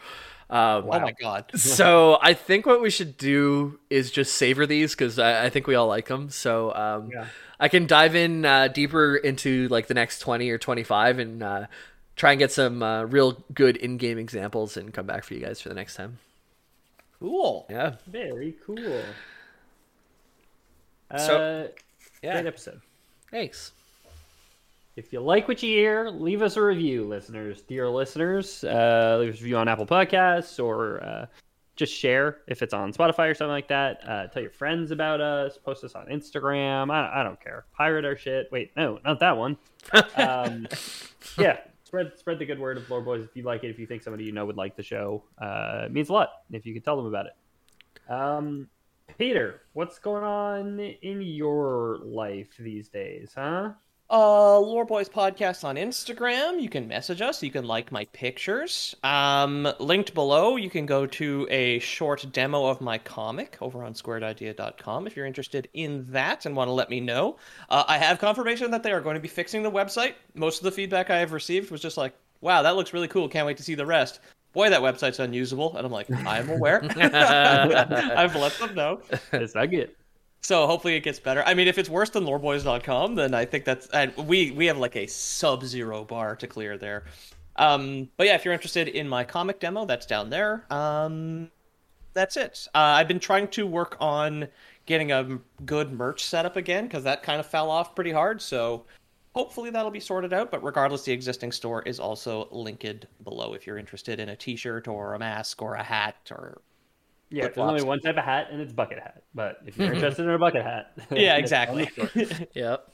Um, Oh my god. so I think what we should do is just savor these because I, I think we all like them. So um, Yeah. I can dive in uh, deeper into like the next twenty or twenty five and uh, try and get some uh, real good in game examples and come back for you guys for the next time. Cool. Yeah. Very cool. So- uh, Yeah. Great episode. Thanks. If you like what you hear, leave us a review, listeners. Dear listeners, uh, leave us a review on Apple Podcasts or uh, just share if it's on Spotify or something like that. Uh, tell your friends about us. Post us on Instagram. I, I don't care. Pirate our shit. Wait, no, not that one. Um, yeah, spread spread the good word of Lore Boys if you like it. If you think somebody you know would like the show, uh, it means a lot. If you could tell them about it. Um, Peter, what's going on in your life these days, huh? Uh, Lore Boys podcast on Instagram. You can message us. You can like my pictures. Um, linked below, you can go to a short demo of my comic over on squaredidea.com if you're interested in that and want to let me know. Uh, I have confirmation that they are going to be fixing the website. Most of the feedback I have received was just like, wow, that looks really cool. Can't wait to see the rest. Boy, that website's unusable. And I'm like, I'm aware. I've let them know. It's not good. So hopefully it gets better. I mean, if it's worse than loreboys.com, then I think that's and we we have like a sub-zero bar to clear there. Um, but yeah, if you're interested in my comic demo, that's down there. Um, that's it. Uh, I've been trying to work on getting a good merch setup again because that kind of fell off pretty hard. So hopefully that'll be sorted out. But regardless, the existing store is also linked below if you're interested in a T-shirt or a mask or a hat or Yeah, there's flip-flops. only one type of hat, and it's bucket hat. But if you're interested in a bucket hat, yeah, it's on the exactly. Yep.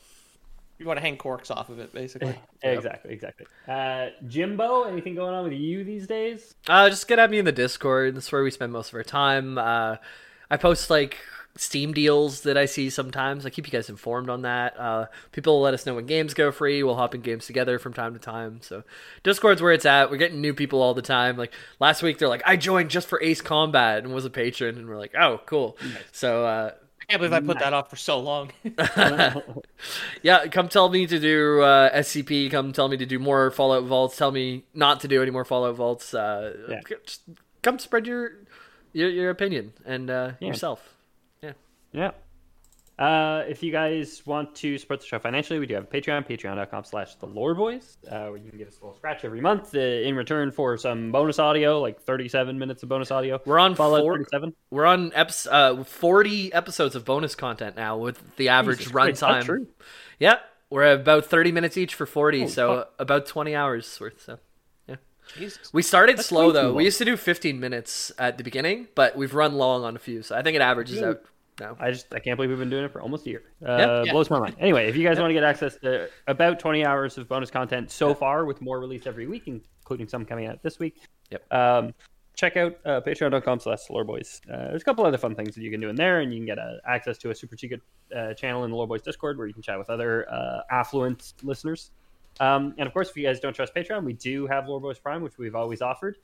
you want to hang corks off of it, basically. Exactly, exactly. Uh, Jimbo, anything going on with you these days? Uh, just get at me in the Discord. That's where we spend most of our time. Uh, I post like Steam deals that I see sometimes. I keep you guys informed on that. Uh, people let us know when games go free. We'll hop in games together from time to time. So Discord's where it's at. We're getting new people all the time. Like last week, they're like, "I joined just for Ace Combat and was a patron," and we're like, "Oh, cool." So uh, I can't believe I put that off for so long. yeah, come tell me to do uh, SCP. Come tell me to do more Fallout Vaults. Tell me not to do any more Fallout Vaults. Uh, Yeah. Just come spread your your, your opinion and uh, Yeah. yourself. Yeah. Uh, if you guys want to support the show financially, we do have a Patreon, patreon.com slash the lore boys, uh, where you can give us a little scratch every month uh, in return for some bonus audio, like 37 minutes of bonus audio. We're on four- 37. We're on eps- uh, 40 episodes of bonus content now with the average runtime. Yeah, we're about 30 minutes each for 40, Holy so fuck. about 20 hours worth. So Jesus. we started That's slow though. We used to do 15 minutes at the beginning, but we've run long on a few, so I think it averages out now. I just I can't believe we've been doing it for almost a year. Uh, Yeah. Yeah. Blows my mind. Anyway, if you guys want to get access to about 20 hours of bonus content so far, with more released every week, including some coming out this week. Yep. Um, check out uh, patreon.com slash loreboys. Uh, there's a couple other fun things that you can do in there, and you can get uh, access to a super secret uh, channel in the Loreboys Discord where you can chat with other uh, affluent listeners. Um, and of course, if you guys don't trust Patreon, we do have Loreboys Prime, which we've always offered.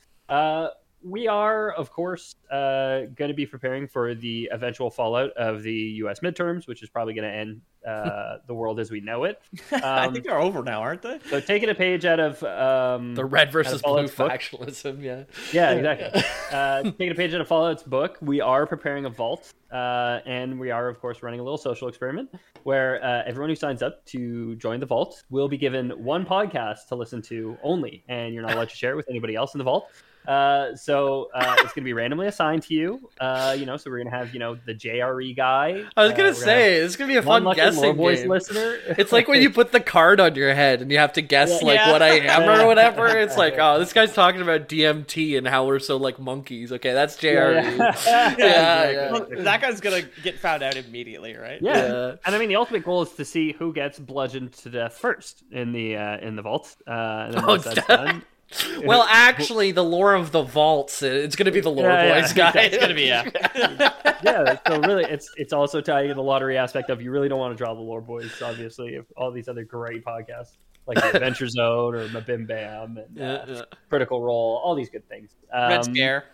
We are, of course, uh, going to be preparing for the eventual fallout of the U.S. midterms, which is probably going to end uh, the world as we know it. I Um, think they're over now, aren't they? so, taking a page out of um, The red versus blue Fallout's book. factionalism, yeah. yeah, exactly. uh, taking a page out of Fallout's book, we are preparing a vault, uh, and we are, of course, running a little social experiment where uh, everyone who signs up to join the vault will be given one podcast to listen to only, and you're not allowed to share it with anybody else in the vault. Uh, so uh, it's going to be randomly assigned to you. Uh, you know, so we're going to have you know the JRE guy. I was Uh, gonna we're say it's gonna be a fun lucky guessing Lore Boys game. listener. It's like when you put the card on your head and you have to guess Yeah. like Yeah. what I am or whatever. It's like, oh, this guy's talking about DMT and how we're so like monkeys. Okay, that's JRE. yeah, Yeah, yeah. Well, that guy's gonna get found out immediately, right? Yeah. Yeah. and I mean the ultimate goal is to see who gets bludgeoned to death first in the uh, in the vault. Uh, and then Oh, that's done, Well, actually, the lore of the vaults, it's gonna be the lore Yeah, yeah, boys guy. exactly. It's gonna be yeah. yeah. So really, it's it's also tying in the lottery aspect of you really don't want to draw the lore boys. Obviously, if all these other great podcasts like the Adventure Zone or MBMBaM and uh, yeah. Critical Role, all these good things. Um, Red Scare.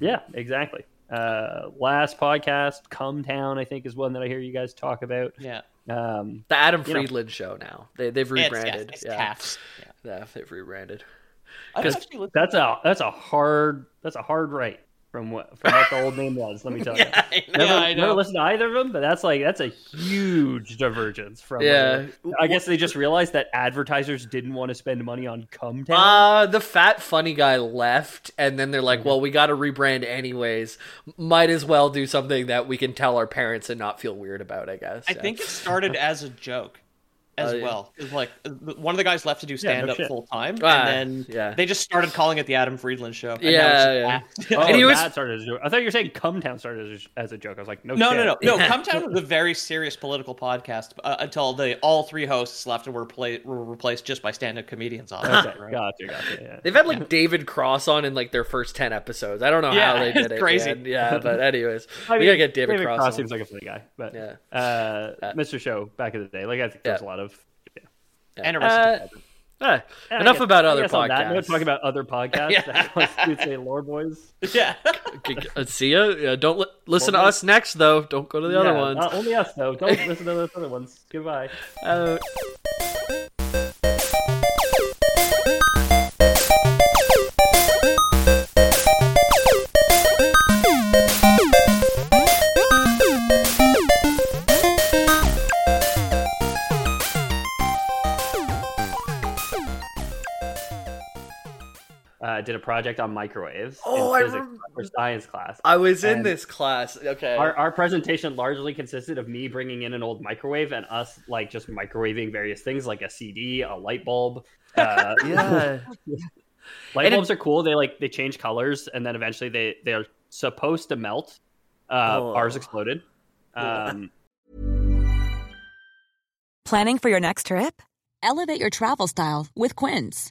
Yeah, exactly. Uh, last podcast, Cum Town, I think is one that I hear you guys talk about. Yeah. Um, The Adam You know. Friedland show now. They they've It's, yeah, rebranded. it's yeah, calves. Yeah. yeah, they've rebranded. I've 'Cause actually listened that's a that's a hard that's a hard right from what from what the old name was. Let me tell you. Yeah, I know. Never, Yeah, I never listened to either of them, but that's like that's a huge divergence from. Yeah. where- I guess they just realized that advertisers didn't want to spend money on Cum Town. Uh, the fat funny guy left, and then they're like, "Well, we got to rebrand anyways. Might as well do something that we can tell our parents and not feel weird about." I guess. I Yeah. think it started as a joke as Oh, yeah. well. It was like uh, one of the guys left to do stand up shit. full time, Ah, and then yeah. they just started calling it the Adam Friedland Show. and now Yeah, oh, and he was- that started as a joke. I thought you were saying Cumtown started as a, as a joke. I was like, no, No, shit. no, no, no. Cum Town was a very serious political podcast uh, until the all three hosts left and were, play, were replaced just by stand-up comedians. On Okay, right? gotcha, gotcha. Yeah. They've had like David Cross on in like their first ten episodes. I don't know Yeah, how they did it. crazy. man. Yeah, but anyways, I we mean, gotta get David, Cross. on. seems like a funny guy, but Yeah. uh, Mr. Show back in the day, like I think there's Yeah. a lot of. And Uh, Arrested. Yeah, enough guess- about other guess on that note, podcasts. talk about other podcasts Yeah. that say lore boys. yeah. See ya. Yeah, don't li- listen to Well, us next though. Don't go to the other Yeah, ones. uh, only us though. Don't listen to those other ones. Goodbye. Uh, Uh, did a project on microwaves Oh, I in physics rem- for science class. I was in And this class. Okay. Our, our presentation largely consisted of me bringing in an old microwave and us like just microwaving various things like a CD, a light bulb. Uh, yeah. light And it- bulbs are cool. They like they change colors and then eventually they they are supposed to melt. Uh, Oh. Ours exploded. Um, Planning for your next trip? Elevate your travel style with Quince.